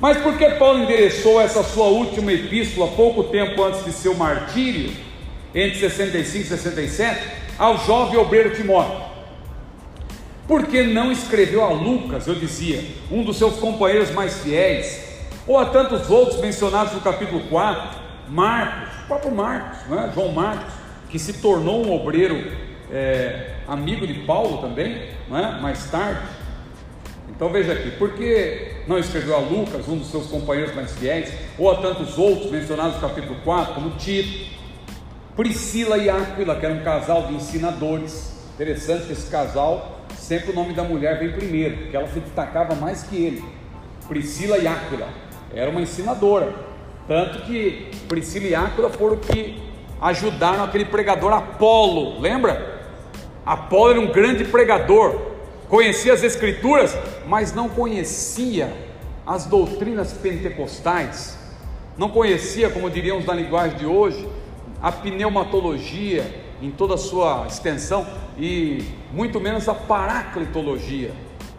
Mas por que Paulo endereçou essa sua última epístola pouco tempo antes de seu martírio, entre 65 e 67, ao jovem obreiro Timóteo? Porque não escreveu a Lucas, eu dizia, um dos seus companheiros mais fiéis, ou a tantos outros mencionados no capítulo 4, Marcos, o próprio Marcos, é? João Marcos, que se tornou um obreiro é, amigo de Paulo também, é? mais tarde. Então veja aqui, por que não escreveu a Lucas, um dos seus companheiros mais fiéis, ou a tantos outros mencionados no capítulo 4, como Tito, Priscila e Áquila, que era um casal de ensinadores. Interessante que esse casal, sempre o nome da mulher vem primeiro, porque ela se destacava mais que ele. Priscila e Áquila, era uma ensinadora. Tanto que Priscila e Áquila foram que ajudaram aquele pregador Apolo, lembra? Apolo era um grande pregador, conhecia as escrituras, mas não conhecia as doutrinas pentecostais, não conhecia, como diríamos na linguagem de hoje, a pneumatologia em toda a sua extensão e muito menos a paraclitologia,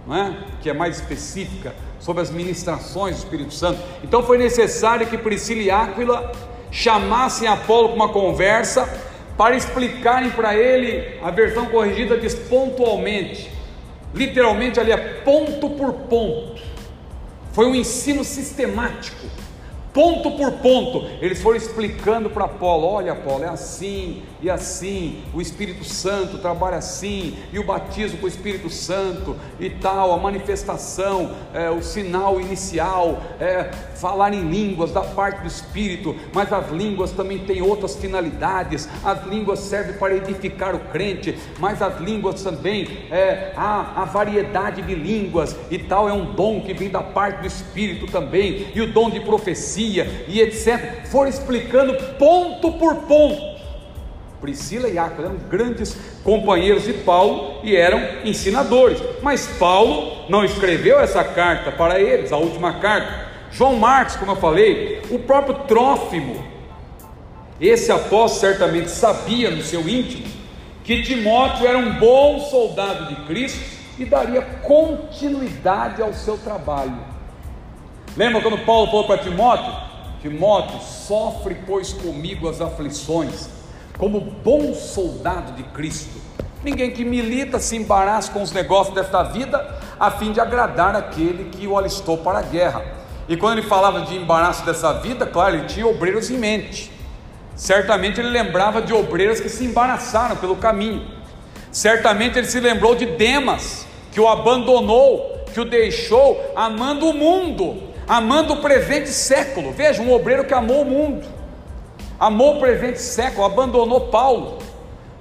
não é? que é mais específica sobre as ministrações do Espírito Santo. Então foi necessário que Priscila e Áquila chamassem Apolo para uma conversa para explicarem para ele, a versão corrigida diz pontualmente, literalmente ali é ponto por ponto. Foi um ensino sistemático ponto por ponto, eles foram explicando para Paulo: olha, Paulo, é assim e assim, o Espírito Santo trabalha assim, e o batismo com o Espírito Santo e tal, a manifestação, é, o sinal inicial, é, falar em línguas da parte do Espírito, mas as línguas também têm outras finalidades, as línguas servem para edificar o crente, mas as línguas também, é, há a variedade de línguas e tal, é um dom que vem da parte do Espírito também, e o dom de profecia e etc. Foram explicando ponto por ponto. Priscila e Áquila eram grandes companheiros de Paulo e eram ensinadores, mas Paulo não escreveu essa carta para eles, a última carta. João Marcos, como eu falei, o próprio Trófimo, esse apóstolo certamente sabia no seu íntimo que Timóteo era um bom soldado de Cristo e daria continuidade ao seu trabalho. Lembra quando Paulo falou para Timóteo? Timóteo, sofre, pois, comigo as aflições, como bom soldado de Cristo. Ninguém que milita se embaraça com os negócios desta vida, a fim de agradar aquele que o alistou para a guerra. E quando ele falava de embaraço dessa vida, claro, ele tinha obreiros em mente. Certamente ele lembrava de obreiros que se embaraçaram pelo caminho. Certamente ele se lembrou de Demas, que o abandonou, que o deixou amando o mundo amando o presente século. Veja, um obreiro que amou o mundo, amou o presente século, abandonou Paulo.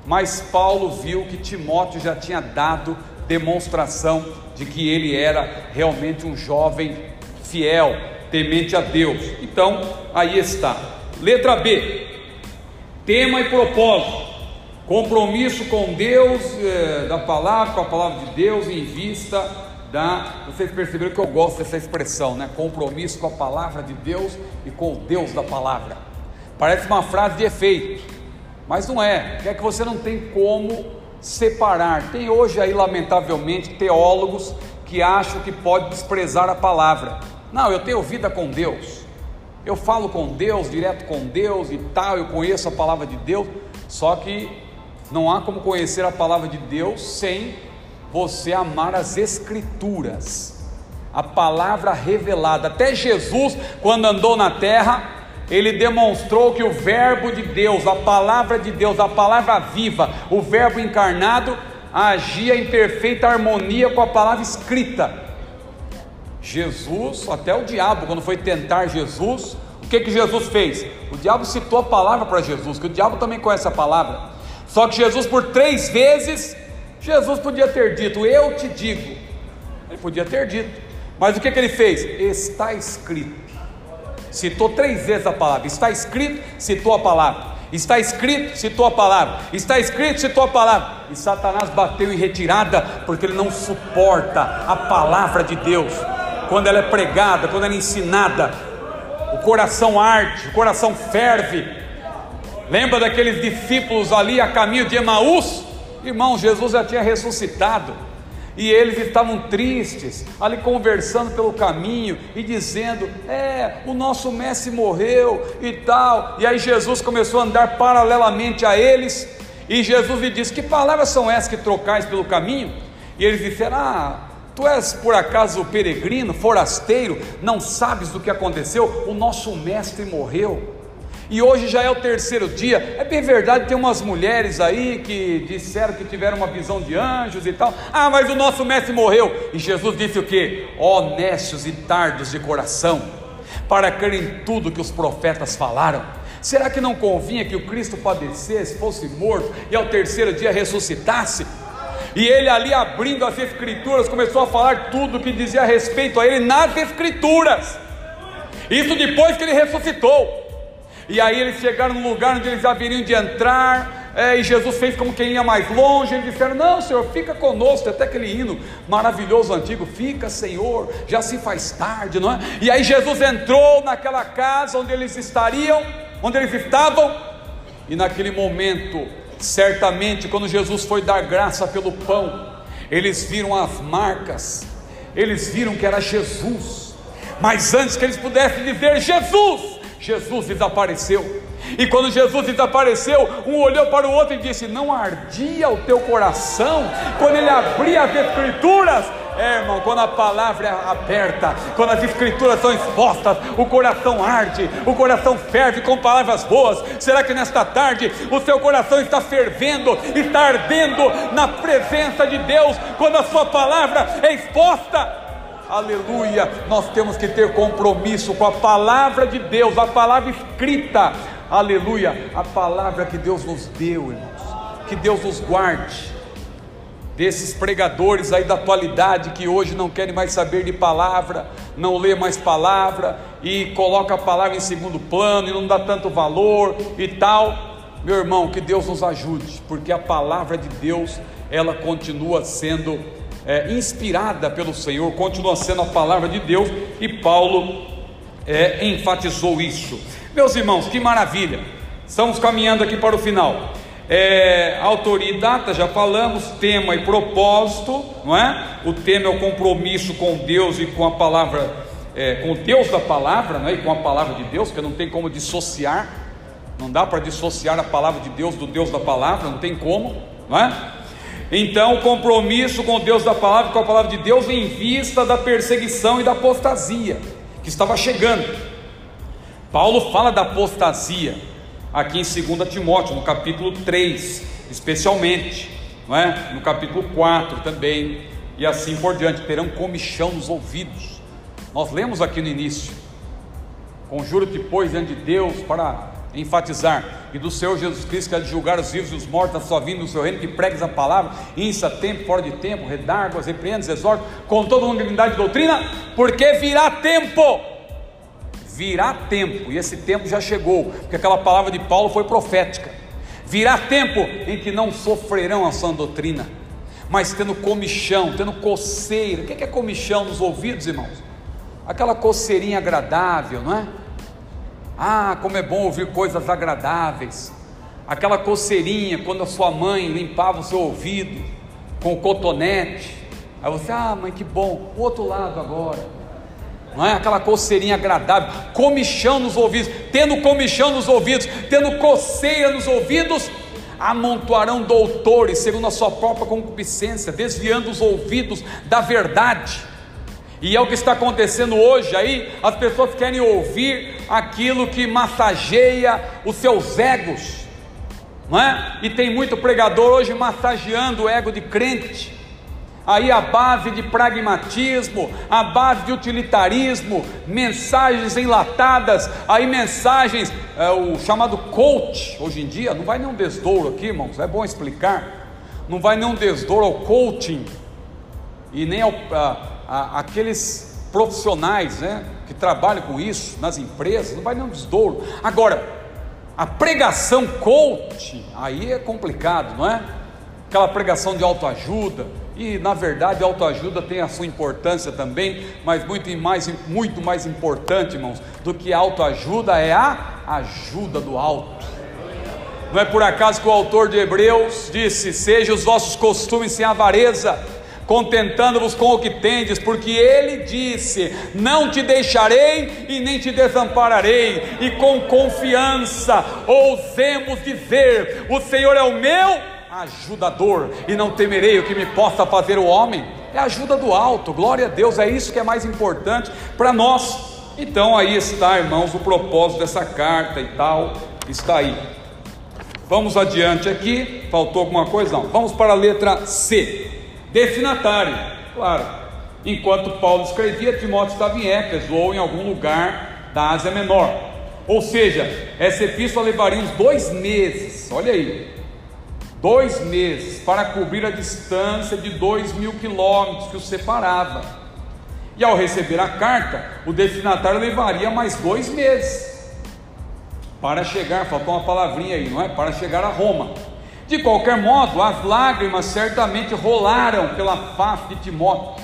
Mas Paulo viu que Timóteo já tinha dado demonstração de que ele era realmente um jovem fiel, temente a Deus. Então, aí está. Letra B: tema e propósito. Compromisso com Deus, eh, da palavra, com a palavra de Deus, em vista da. Vocês perceberam que eu gosto dessa expressão, né? Compromisso com a palavra de Deus e com o Deus da palavra. Parece uma frase de efeito, mas não é. É que você não tem como separar. Tem hoje aí, lamentavelmente, teólogos que acham que pode desprezar a palavra. Não, eu tenho vida com Deus. Eu falo com Deus, direto com Deus e tal, eu conheço a palavra de Deus. Só que não há como conhecer a palavra de Deus sem você amar as escrituras. A palavra revelada. Até Jesus, quando andou na terra, ele demonstrou que o Verbo de Deus, a palavra de Deus, a palavra viva, o Verbo encarnado, agia em perfeita harmonia com a palavra escrita. Jesus, até o diabo, quando foi tentar Jesus, o que, que Jesus fez? O diabo citou a palavra para Jesus, que o diabo também conhece a palavra. Só que Jesus, por três vezes, Jesus podia ter dito: Eu te digo. Ele podia ter dito, mas o que, que ele fez? Está escrito. Citou três vezes a palavra. Está escrito, citou a palavra. Está escrito, citou a palavra. Está escrito, citou a palavra. E Satanás bateu em retirada, porque ele não suporta a palavra de Deus. Quando ela é pregada, quando ela é ensinada, o coração arde, o coração ferve. Lembra daqueles discípulos ali a caminho de Emaús? Irmão, Jesus já tinha ressuscitado e eles estavam tristes, ali conversando pelo caminho e dizendo: É, o nosso mestre morreu e tal. E aí Jesus começou a andar paralelamente a eles, e Jesus lhe disse: Que palavras são essas que trocais pelo caminho? E eles disseram: Ah, tu és por acaso peregrino, forasteiro, não sabes do que aconteceu? O nosso mestre morreu e hoje já é o terceiro dia. É bem verdade, tem umas mulheres aí que disseram que tiveram uma visão de anjos e tal. Ah, mas o nosso mestre morreu. E Jesus disse o que? Honestos e tardos de coração, para crer em tudo que os profetas falaram. Será que não convinha que o Cristo padecesse, fosse morto e ao terceiro dia ressuscitasse? E ele ali abrindo as escrituras, começou a falar tudo que dizia a respeito a ele nas escrituras. Isso depois que ele ressuscitou. E aí eles chegaram no lugar onde eles haveriam de entrar, é, e Jesus fez como quem ia mais longe. Eles disseram: Não, Senhor, fica conosco. Até aquele hino maravilhoso antigo: Fica, Senhor, já se faz tarde, não é? E aí Jesus entrou naquela casa onde eles estariam, onde eles estavam, e naquele momento, certamente, quando Jesus foi dar graça pelo pão, eles viram as marcas, eles viram que era Jesus, mas antes que eles pudessem dizer Jesus, Jesus desapareceu. E quando Jesus desapareceu, um olhou para o outro e disse: Não ardia o teu coração quando ele abria as Escrituras? É, irmão, quando a palavra é aberta, quando as escrituras são expostas, o coração arde, o coração ferve com palavras boas. Será que nesta tarde o seu coração está fervendo, está ardendo na presença de Deus, quando a sua palavra é exposta? Aleluia, nós temos que ter compromisso com a palavra de Deus, a palavra escrita, aleluia, a palavra que Deus nos deu, irmãos, que Deus nos guarde desses pregadores aí da atualidade que hoje não querem mais saber de palavra, não lê mais palavra e coloca a palavra em segundo plano e não dá tanto valor e tal. Meu irmão, que Deus nos ajude, porque a palavra de Deus ela continua sendo é, inspirada pelo Senhor, continua sendo a palavra de Deus, e Paulo é, enfatizou isso. Meus irmãos, que maravilha! Estamos caminhando aqui para o final. É, e data, já falamos, tema e propósito, não é? O tema é o compromisso com Deus e com a palavra, é, com Deus da palavra, não é? E com a palavra de Deus, que não tem como dissociar, não dá para dissociar a palavra de Deus do Deus da palavra, não tem como, não é? Então, o compromisso com Deus da palavra, com a palavra de Deus, em vista da perseguição e da apostasia que estava chegando. Paulo fala da apostasia aqui em 2 Timóteo, no capítulo 3, especialmente, não é? no capítulo 4 também, e assim por diante, terão comichão nos ouvidos. Nós lemos aqui no início: Conjuro-te, pois, diante de Deus, para enfatizar, e do Senhor Jesus Cristo, que é de julgar os vivos e os mortos na sua vinda, no seu reino, que pregues a palavra, insta tempo, fora de tempo, redarguas, repreendes, exorta, com toda unanimidade de doutrina, porque virá tempo, virá tempo, e esse tempo já chegou, porque aquela palavra de Paulo foi profética, virá tempo em que não sofrerão a sã doutrina, mas tendo comichão, tendo coceira, o que é comichão nos ouvidos, irmãos? Aquela coceirinha agradável, não é? Ah, como é bom ouvir coisas agradáveis. aquela coceirinha quando a sua mãe limpava o seu ouvido com o cotonete. Aí você, ah, mãe, que bom, o outro lado agora. Não é aquela coceirinha agradável, comichão nos ouvidos, tendo comichão nos ouvidos, tendo coceira nos ouvidos, amontoarão doutores segundo a sua própria concupiscência, desviando os ouvidos da verdade. E é o que está acontecendo hoje aí, as pessoas querem ouvir aquilo que massageia os seus egos, não é? E tem muito pregador hoje massageando o ego de crente, aí a base de pragmatismo, a base de utilitarismo, mensagens enlatadas, aí mensagens, é, o chamado coach, hoje em dia, não vai nenhum desdouro aqui, irmãos, é bom explicar, não vai nenhum desdouro ao coaching, e nem ao, a, a, aqueles profissionais, né, que trabalham com isso nas empresas, não vai nenhum desdouro. Agora, a pregação coach, aí é complicado, não é? Aquela pregação de autoajuda, e na verdade, autoajuda tem a sua importância também, mas muito mais, muito mais importante, irmãos, do que autoajuda é a ajuda do alto. Não é por acaso que o autor de Hebreus disse: Sejam os vossos costumes sem avareza, contentando-vos com o que tendes, porque ele disse: Não te deixarei e nem te desampararei, e com confiança ousemos dizer: O Senhor é o meu ajudador, e não temerei o que me possa fazer o homem. É a ajuda do alto, glória a Deus, é isso que é mais importante para nós. Então aí está, irmãos, o propósito dessa carta e tal, está aí. Vamos adiante aqui, faltou alguma coisa? Não. Vamos para a letra C, destinatário, claro. Enquanto Paulo escrevia, Timóteo estava em Éfeso ou em algum lugar da Ásia Menor. Ou seja, essa epístola levaria uns dois meses, olha aí, dois meses para cobrir a distância de dois mil quilômetros que o separava. E ao receber a carta, o destinatário levaria mais dois meses para chegar, faltou uma palavrinha aí, não é? Para chegar a Roma. De qualquer modo, as lágrimas certamente rolaram pela face de Timóteo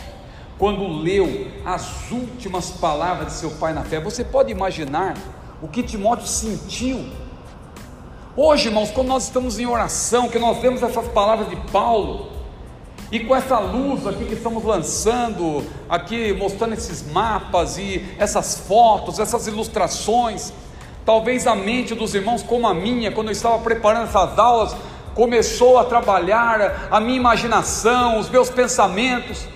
quando leu as últimas palavras de seu pai na fé. Você pode imaginar o que Timóteo sentiu Hoje, irmãos, quando nós estamos em oração, que nós vemos essas palavras de Paulo, e com essa luz aqui que estamos lançando, aqui mostrando esses mapas e essas fotos, essas ilustrações, talvez a mente dos irmãos, como a minha, quando eu estava preparando essas aulas, começou a trabalhar a minha imaginação, os meus pensamentos.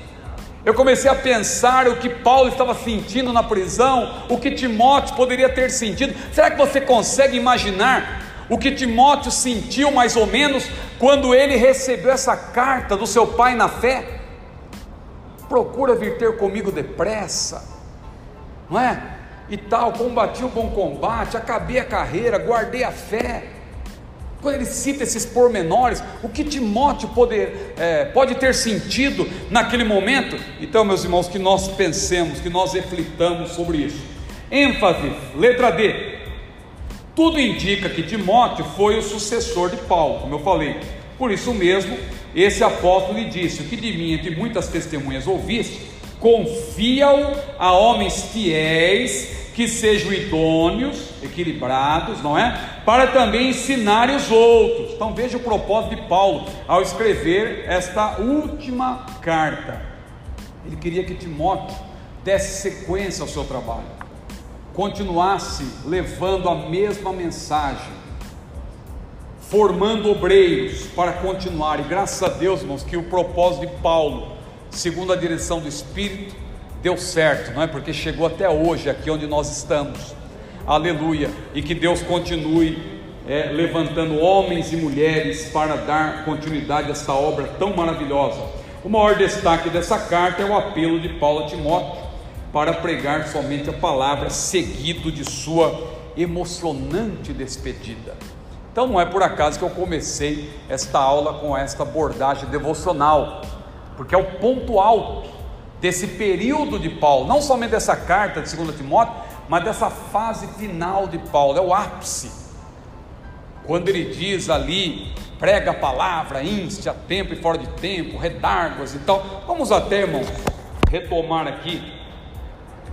Eu comecei a pensar o que Paulo estava sentindo na prisão, o que Timóteo poderia ter sentido. Será que você consegue imaginar o que Timóteo sentiu mais ou menos quando ele recebeu essa carta do seu pai na fé. Procura vir ter comigo depressa, não é? E tal, combati o bom combate, acabei a carreira, guardei a fé. Quando ele cita esses pormenores, o que Timóteo poder, é, pode ter sentido naquele momento? Então, meus irmãos, que nós pensemos, que nós reflitamos sobre isso. ênfase, letra D, tudo indica que Timóteo foi o sucessor de Paulo, como eu falei. Por isso mesmo, esse apóstolo lhe disse: O que de mim, entre muitas testemunhas ouviste, confia-o a homens fiéis, que sejam idôneos, equilibrados, não é? Para também ensinar os outros. Então veja o propósito de Paulo ao escrever esta última carta. Ele queria que Timóteo desse sequência ao seu trabalho continuasse levando a mesma mensagem, formando obreiros para continuar. E graças a Deus, irmãos, que o propósito de Paulo, segundo a direção do Espírito, deu certo, não é? Porque chegou até hoje, aqui onde nós estamos. Aleluia! E que Deus continue é, levantando homens e mulheres para dar continuidade a essa obra tão maravilhosa. O maior destaque dessa carta é o apelo de Paulo a Timóteo para pregar somente a palavra, seguido de sua emocionante despedida. Então não é por acaso que eu comecei esta aula com esta abordagem devocional, porque é o ponto alto desse período de Paulo, não somente dessa carta de 2 Timóteo, mas dessa fase final de Paulo, é o ápice. Quando ele diz ali, prega a palavra, inste a tempo e fora de tempo, redarguas e tal. Vamos até, irmãos, retomar aqui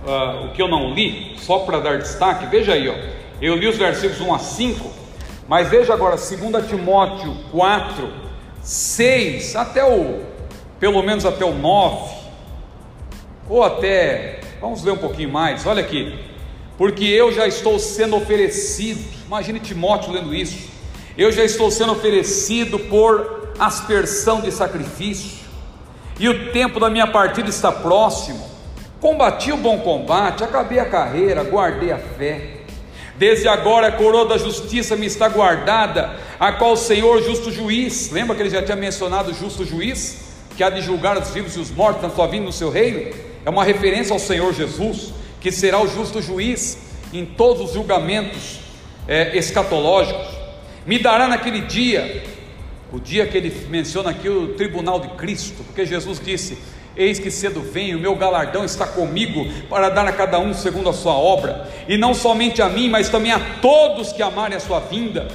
uh, o que eu não li, só para dar destaque, veja aí, ó, eu li os versículos 1 a 5, Mas veja agora, 2 Timóteo 4, 6, até o, pelo menos até o 9, ou até, vamos ler um pouquinho mais, olha aqui, porque eu já estou sendo oferecido, imagine Timóteo lendo isso, eu já estou sendo oferecido por aspersão de sacrifício, e o tempo da minha partida está próximo. Combati o bom combate, acabei a carreira, guardei a fé. Desde agora a coroa da justiça me está guardada, a qual o Senhor, justo juiz, lembra que ele já tinha mencionado justo juiz, que há de julgar os vivos e os mortos na sua vinda no seu reino? É uma referência ao Senhor Jesus, que será o justo juiz em todos os julgamentos é, escatológicos. Me dará naquele dia o dia que ele menciona aqui o tribunal de Cristo, porque Jesus disse: Eis que cedo venho, o meu galardão está comigo para dar a cada um segundo a sua obra, e não somente a mim, mas também a todos que amarem a sua vinda.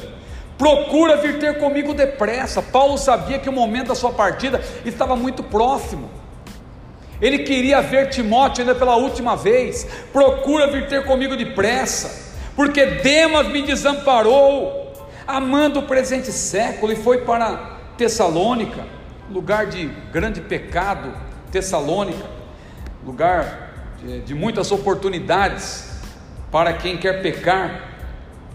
Procura vir ter comigo depressa. Paulo sabia que o momento da sua partida estava muito próximo. Ele queria ver Timóteo ainda pela última vez. Procura vir ter comigo depressa, porque Demas me desamparou amando o presente século, e foi para Tessalônica, lugar de grande pecado, Tessalônica, lugar de, de muitas oportunidades para quem quer pecar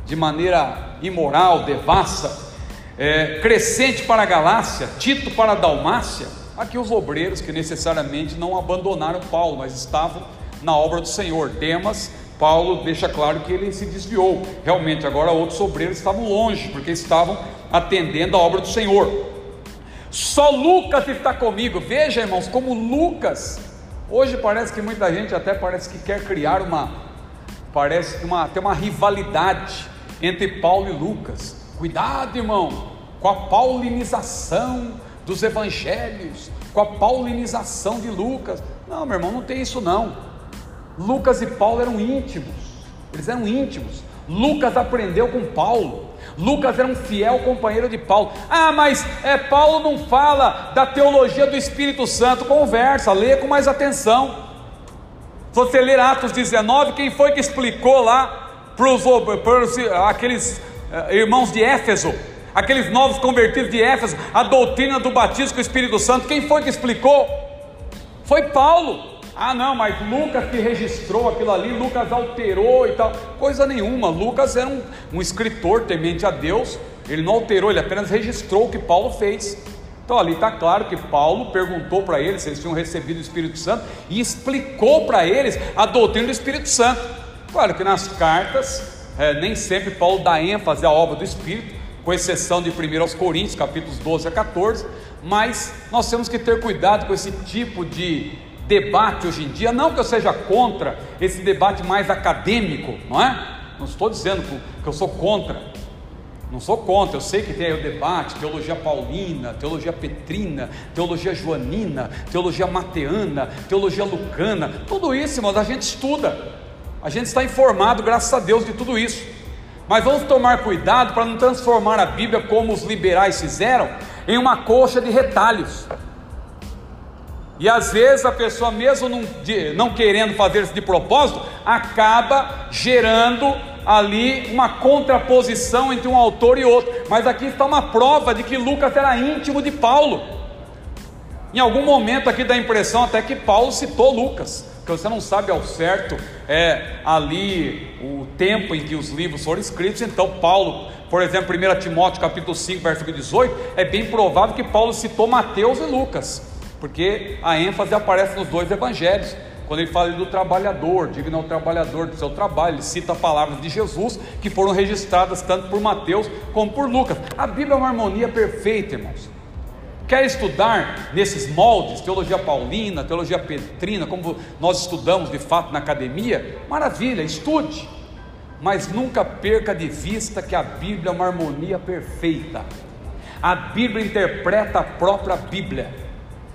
de maneira imoral, devassa, é, crescente para a Galácia, Tito para a Dalmácia, aqui os obreiros que necessariamente não abandonaram Paulo, mas estavam na obra do Senhor, Demas Paulo deixa claro que ele se desviou. Realmente, agora outros obreiros estavam longe, porque estavam atendendo a obra do Senhor. Só Lucas está comigo. Veja, irmãos, como Lucas. Hoje parece que muita gente até parece que quer criar uma, parece que uma, uma rivalidade entre Paulo e Lucas. Cuidado, irmão, com a paulinização dos evangelhos, com a paulinização de Lucas. Não, meu irmão, não tem isso não. Lucas e Paulo eram íntimos, eles eram íntimos. Lucas aprendeu com Paulo. Lucas era um fiel companheiro de Paulo. Ah, mas é, Paulo não fala da teologia do Espírito Santo. Conversa, leia com mais atenção. Se você ler Atos 19, quem foi que explicou lá para os aqueles uh, irmãos de Éfeso, aqueles novos convertidos de Éfeso, a doutrina do batismo com o Espírito Santo? Quem foi que explicou? Foi Paulo. Ah, não, mas Lucas que registrou aquilo ali, Lucas alterou e tal. Coisa nenhuma. Lucas era um, um escritor temente a Deus. Ele não alterou, ele apenas registrou o que Paulo fez. Então ali está claro que Paulo perguntou para eles se eles tinham recebido o Espírito Santo e explicou para eles a doutrina do Espírito Santo. Claro que nas cartas, é, nem sempre Paulo dá ênfase à obra do Espírito, com exceção de 1 aos Coríntios, capítulos 12 a 14, mas nós temos que ter cuidado com esse tipo de debate hoje em dia, não que eu seja contra esse debate mais acadêmico, não é? Não estou dizendo que eu sou contra, não sou contra, eu sei que tem aí o debate, teologia paulina, teologia petrina, teologia joanina, teologia mateana, teologia lucana, tudo isso, mas a gente estuda, a gente está informado, graças a Deus, de tudo isso. Mas vamos tomar cuidado para não transformar a Bíblia como os liberais fizeram, em uma coxa de retalhos. E às vezes a pessoa, mesmo não, de, não querendo fazer isso de propósito, acaba gerando ali uma contraposição entre um autor e outro. Mas aqui está uma prova de que Lucas era íntimo de Paulo. Em algum momento aqui dá a impressão até que Paulo citou Lucas, porque você não sabe ao certo é, ali o tempo em que os livros foram escritos. Então, Paulo, por exemplo, 1 Timóteo capítulo 5, versículo 18, é bem provável que Paulo citou Mateus e Lucas porque a ênfase aparece nos dois evangelhos. Quando ele fala do trabalhador, digno ao trabalhador do seu trabalho, ele cita palavras de Jesus que foram registradas tanto por Mateus como por Lucas. A Bíblia é uma harmonia perfeita, irmãos. Quer estudar nesses moldes, teologia paulina, teologia petrina, como nós estudamos de fato na academia? Maravilha, estude, mas nunca perca de vista que a Bíblia é uma harmonia perfeita. A Bíblia interpreta a própria Bíblia.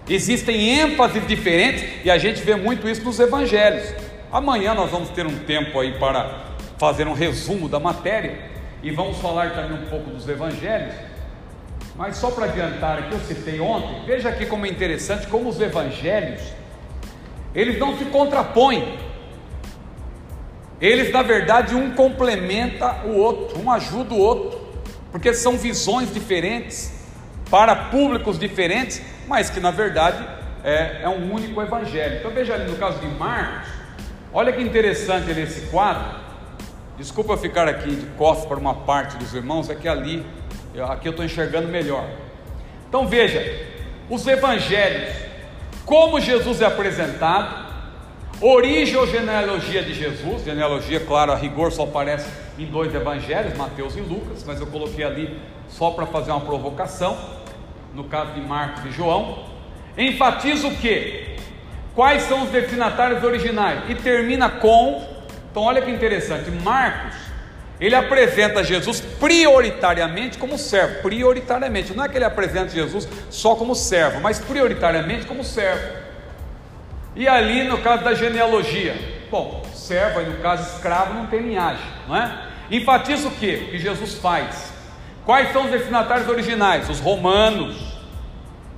Existem ênfases diferentes e a gente vê muito isso nos evangelhos. Amanhã nós vamos ter um tempo aí para fazer um resumo da matéria e vamos falar também um pouco dos evangelhos. Mas só para adiantar aqui, eu citei ontem, veja aqui como é interessante como os evangelhos eles não se contrapõem. Eles, na verdade, um complementa o outro, um ajuda o outro. porque são visões diferentes, para públicos diferentes, mas que na verdade é, é um único evangelho. Então veja ali no caso de Marcos, olha que interessante nesse quadro. Desculpa eu ficar aqui de costas para uma parte dos irmãos, é que ali, aqui eu estou enxergando melhor. Então veja, os evangelhos, como Jesus é apresentado, origem ou genealogia de Jesus, genealogia, claro, a rigor só aparece em dois evangelhos, Mateus e Lucas, mas eu coloquei ali só para fazer uma provocação, no caso de Marcos e João. Enfatiza o que? Quais são os destinatários originais? E termina com, então olha que interessante, Marcos, ele apresenta Jesus prioritariamente como servo, prioritariamente, não é que ele apresenta Jesus só como servo, mas prioritariamente como servo. E ali no caso da genealogia, bom, servo aí no caso escravo não tem linhagem, não é? Enfatiza o que? que Jesus faz. Quais são os destinatários originais? Os romanos.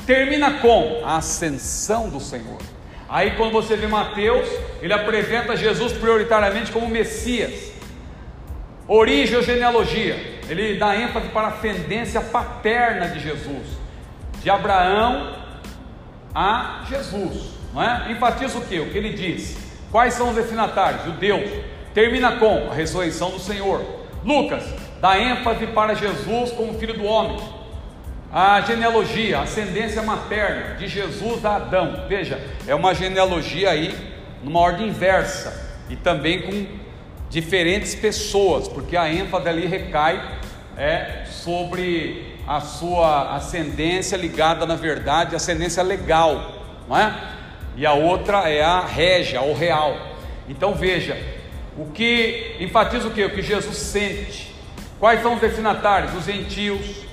Termina com a ascensão do Senhor. Aí quando você vê Mateus, ele apresenta Jesus prioritariamente como Messias. Origem ou genealogia, ele dá ênfase para a ascendência paterna de Jesus, de Abraão a Jesus não é? Enfatiza o que? O que ele diz. Quais são os destinatários? Judeus. Termina com a ressurreição do Senhor. Lucas dá ênfase para Jesus como filho do homem. A genealogia, ascendência materna de Jesus a Adão. Veja, é uma genealogia aí numa ordem inversa e também com diferentes pessoas, porque a ênfase ali recai é sobre a sua ascendência ligada na verdade, ascendência legal, não é? e a outra é a régia, ou real. Então veja, o que enfatiza o que? O que Jesus sente. Quais são os destinatários? Os gentios.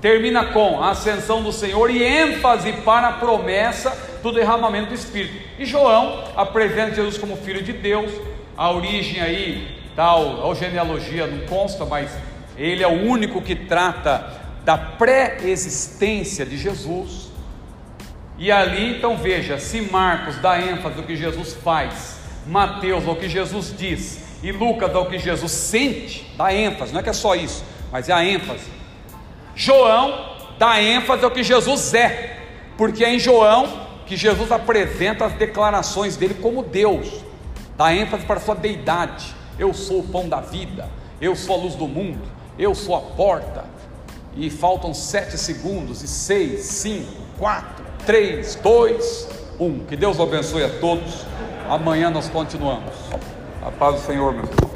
Termina com a ascensão do Senhor e ênfase para a promessa do derramamento do Espírito. E João apresenta Jesus como filho de Deus. A origem aí, tal, a genealogia não consta, mas ele é o único que trata da pré-existência de Jesus e ali, então veja, se Marcos dá ênfase ao que Jesus faz, Mateus ao que Jesus diz e Lucas ao que Jesus sente, dá ênfase, não é que é só isso, mas é a ênfase. João dá ênfase ao que Jesus é, porque é em João que Jesus apresenta as declarações dele como Deus, dá ênfase para a sua deidade. Eu sou o pão da vida, eu sou a luz do mundo, eu sou a porta. E faltam sete segundos, e seis, cinco, quatro, 3, 2, 1. Que Deus abençoe a todos. Amanhã nós continuamos. A paz do Senhor, meu irmão.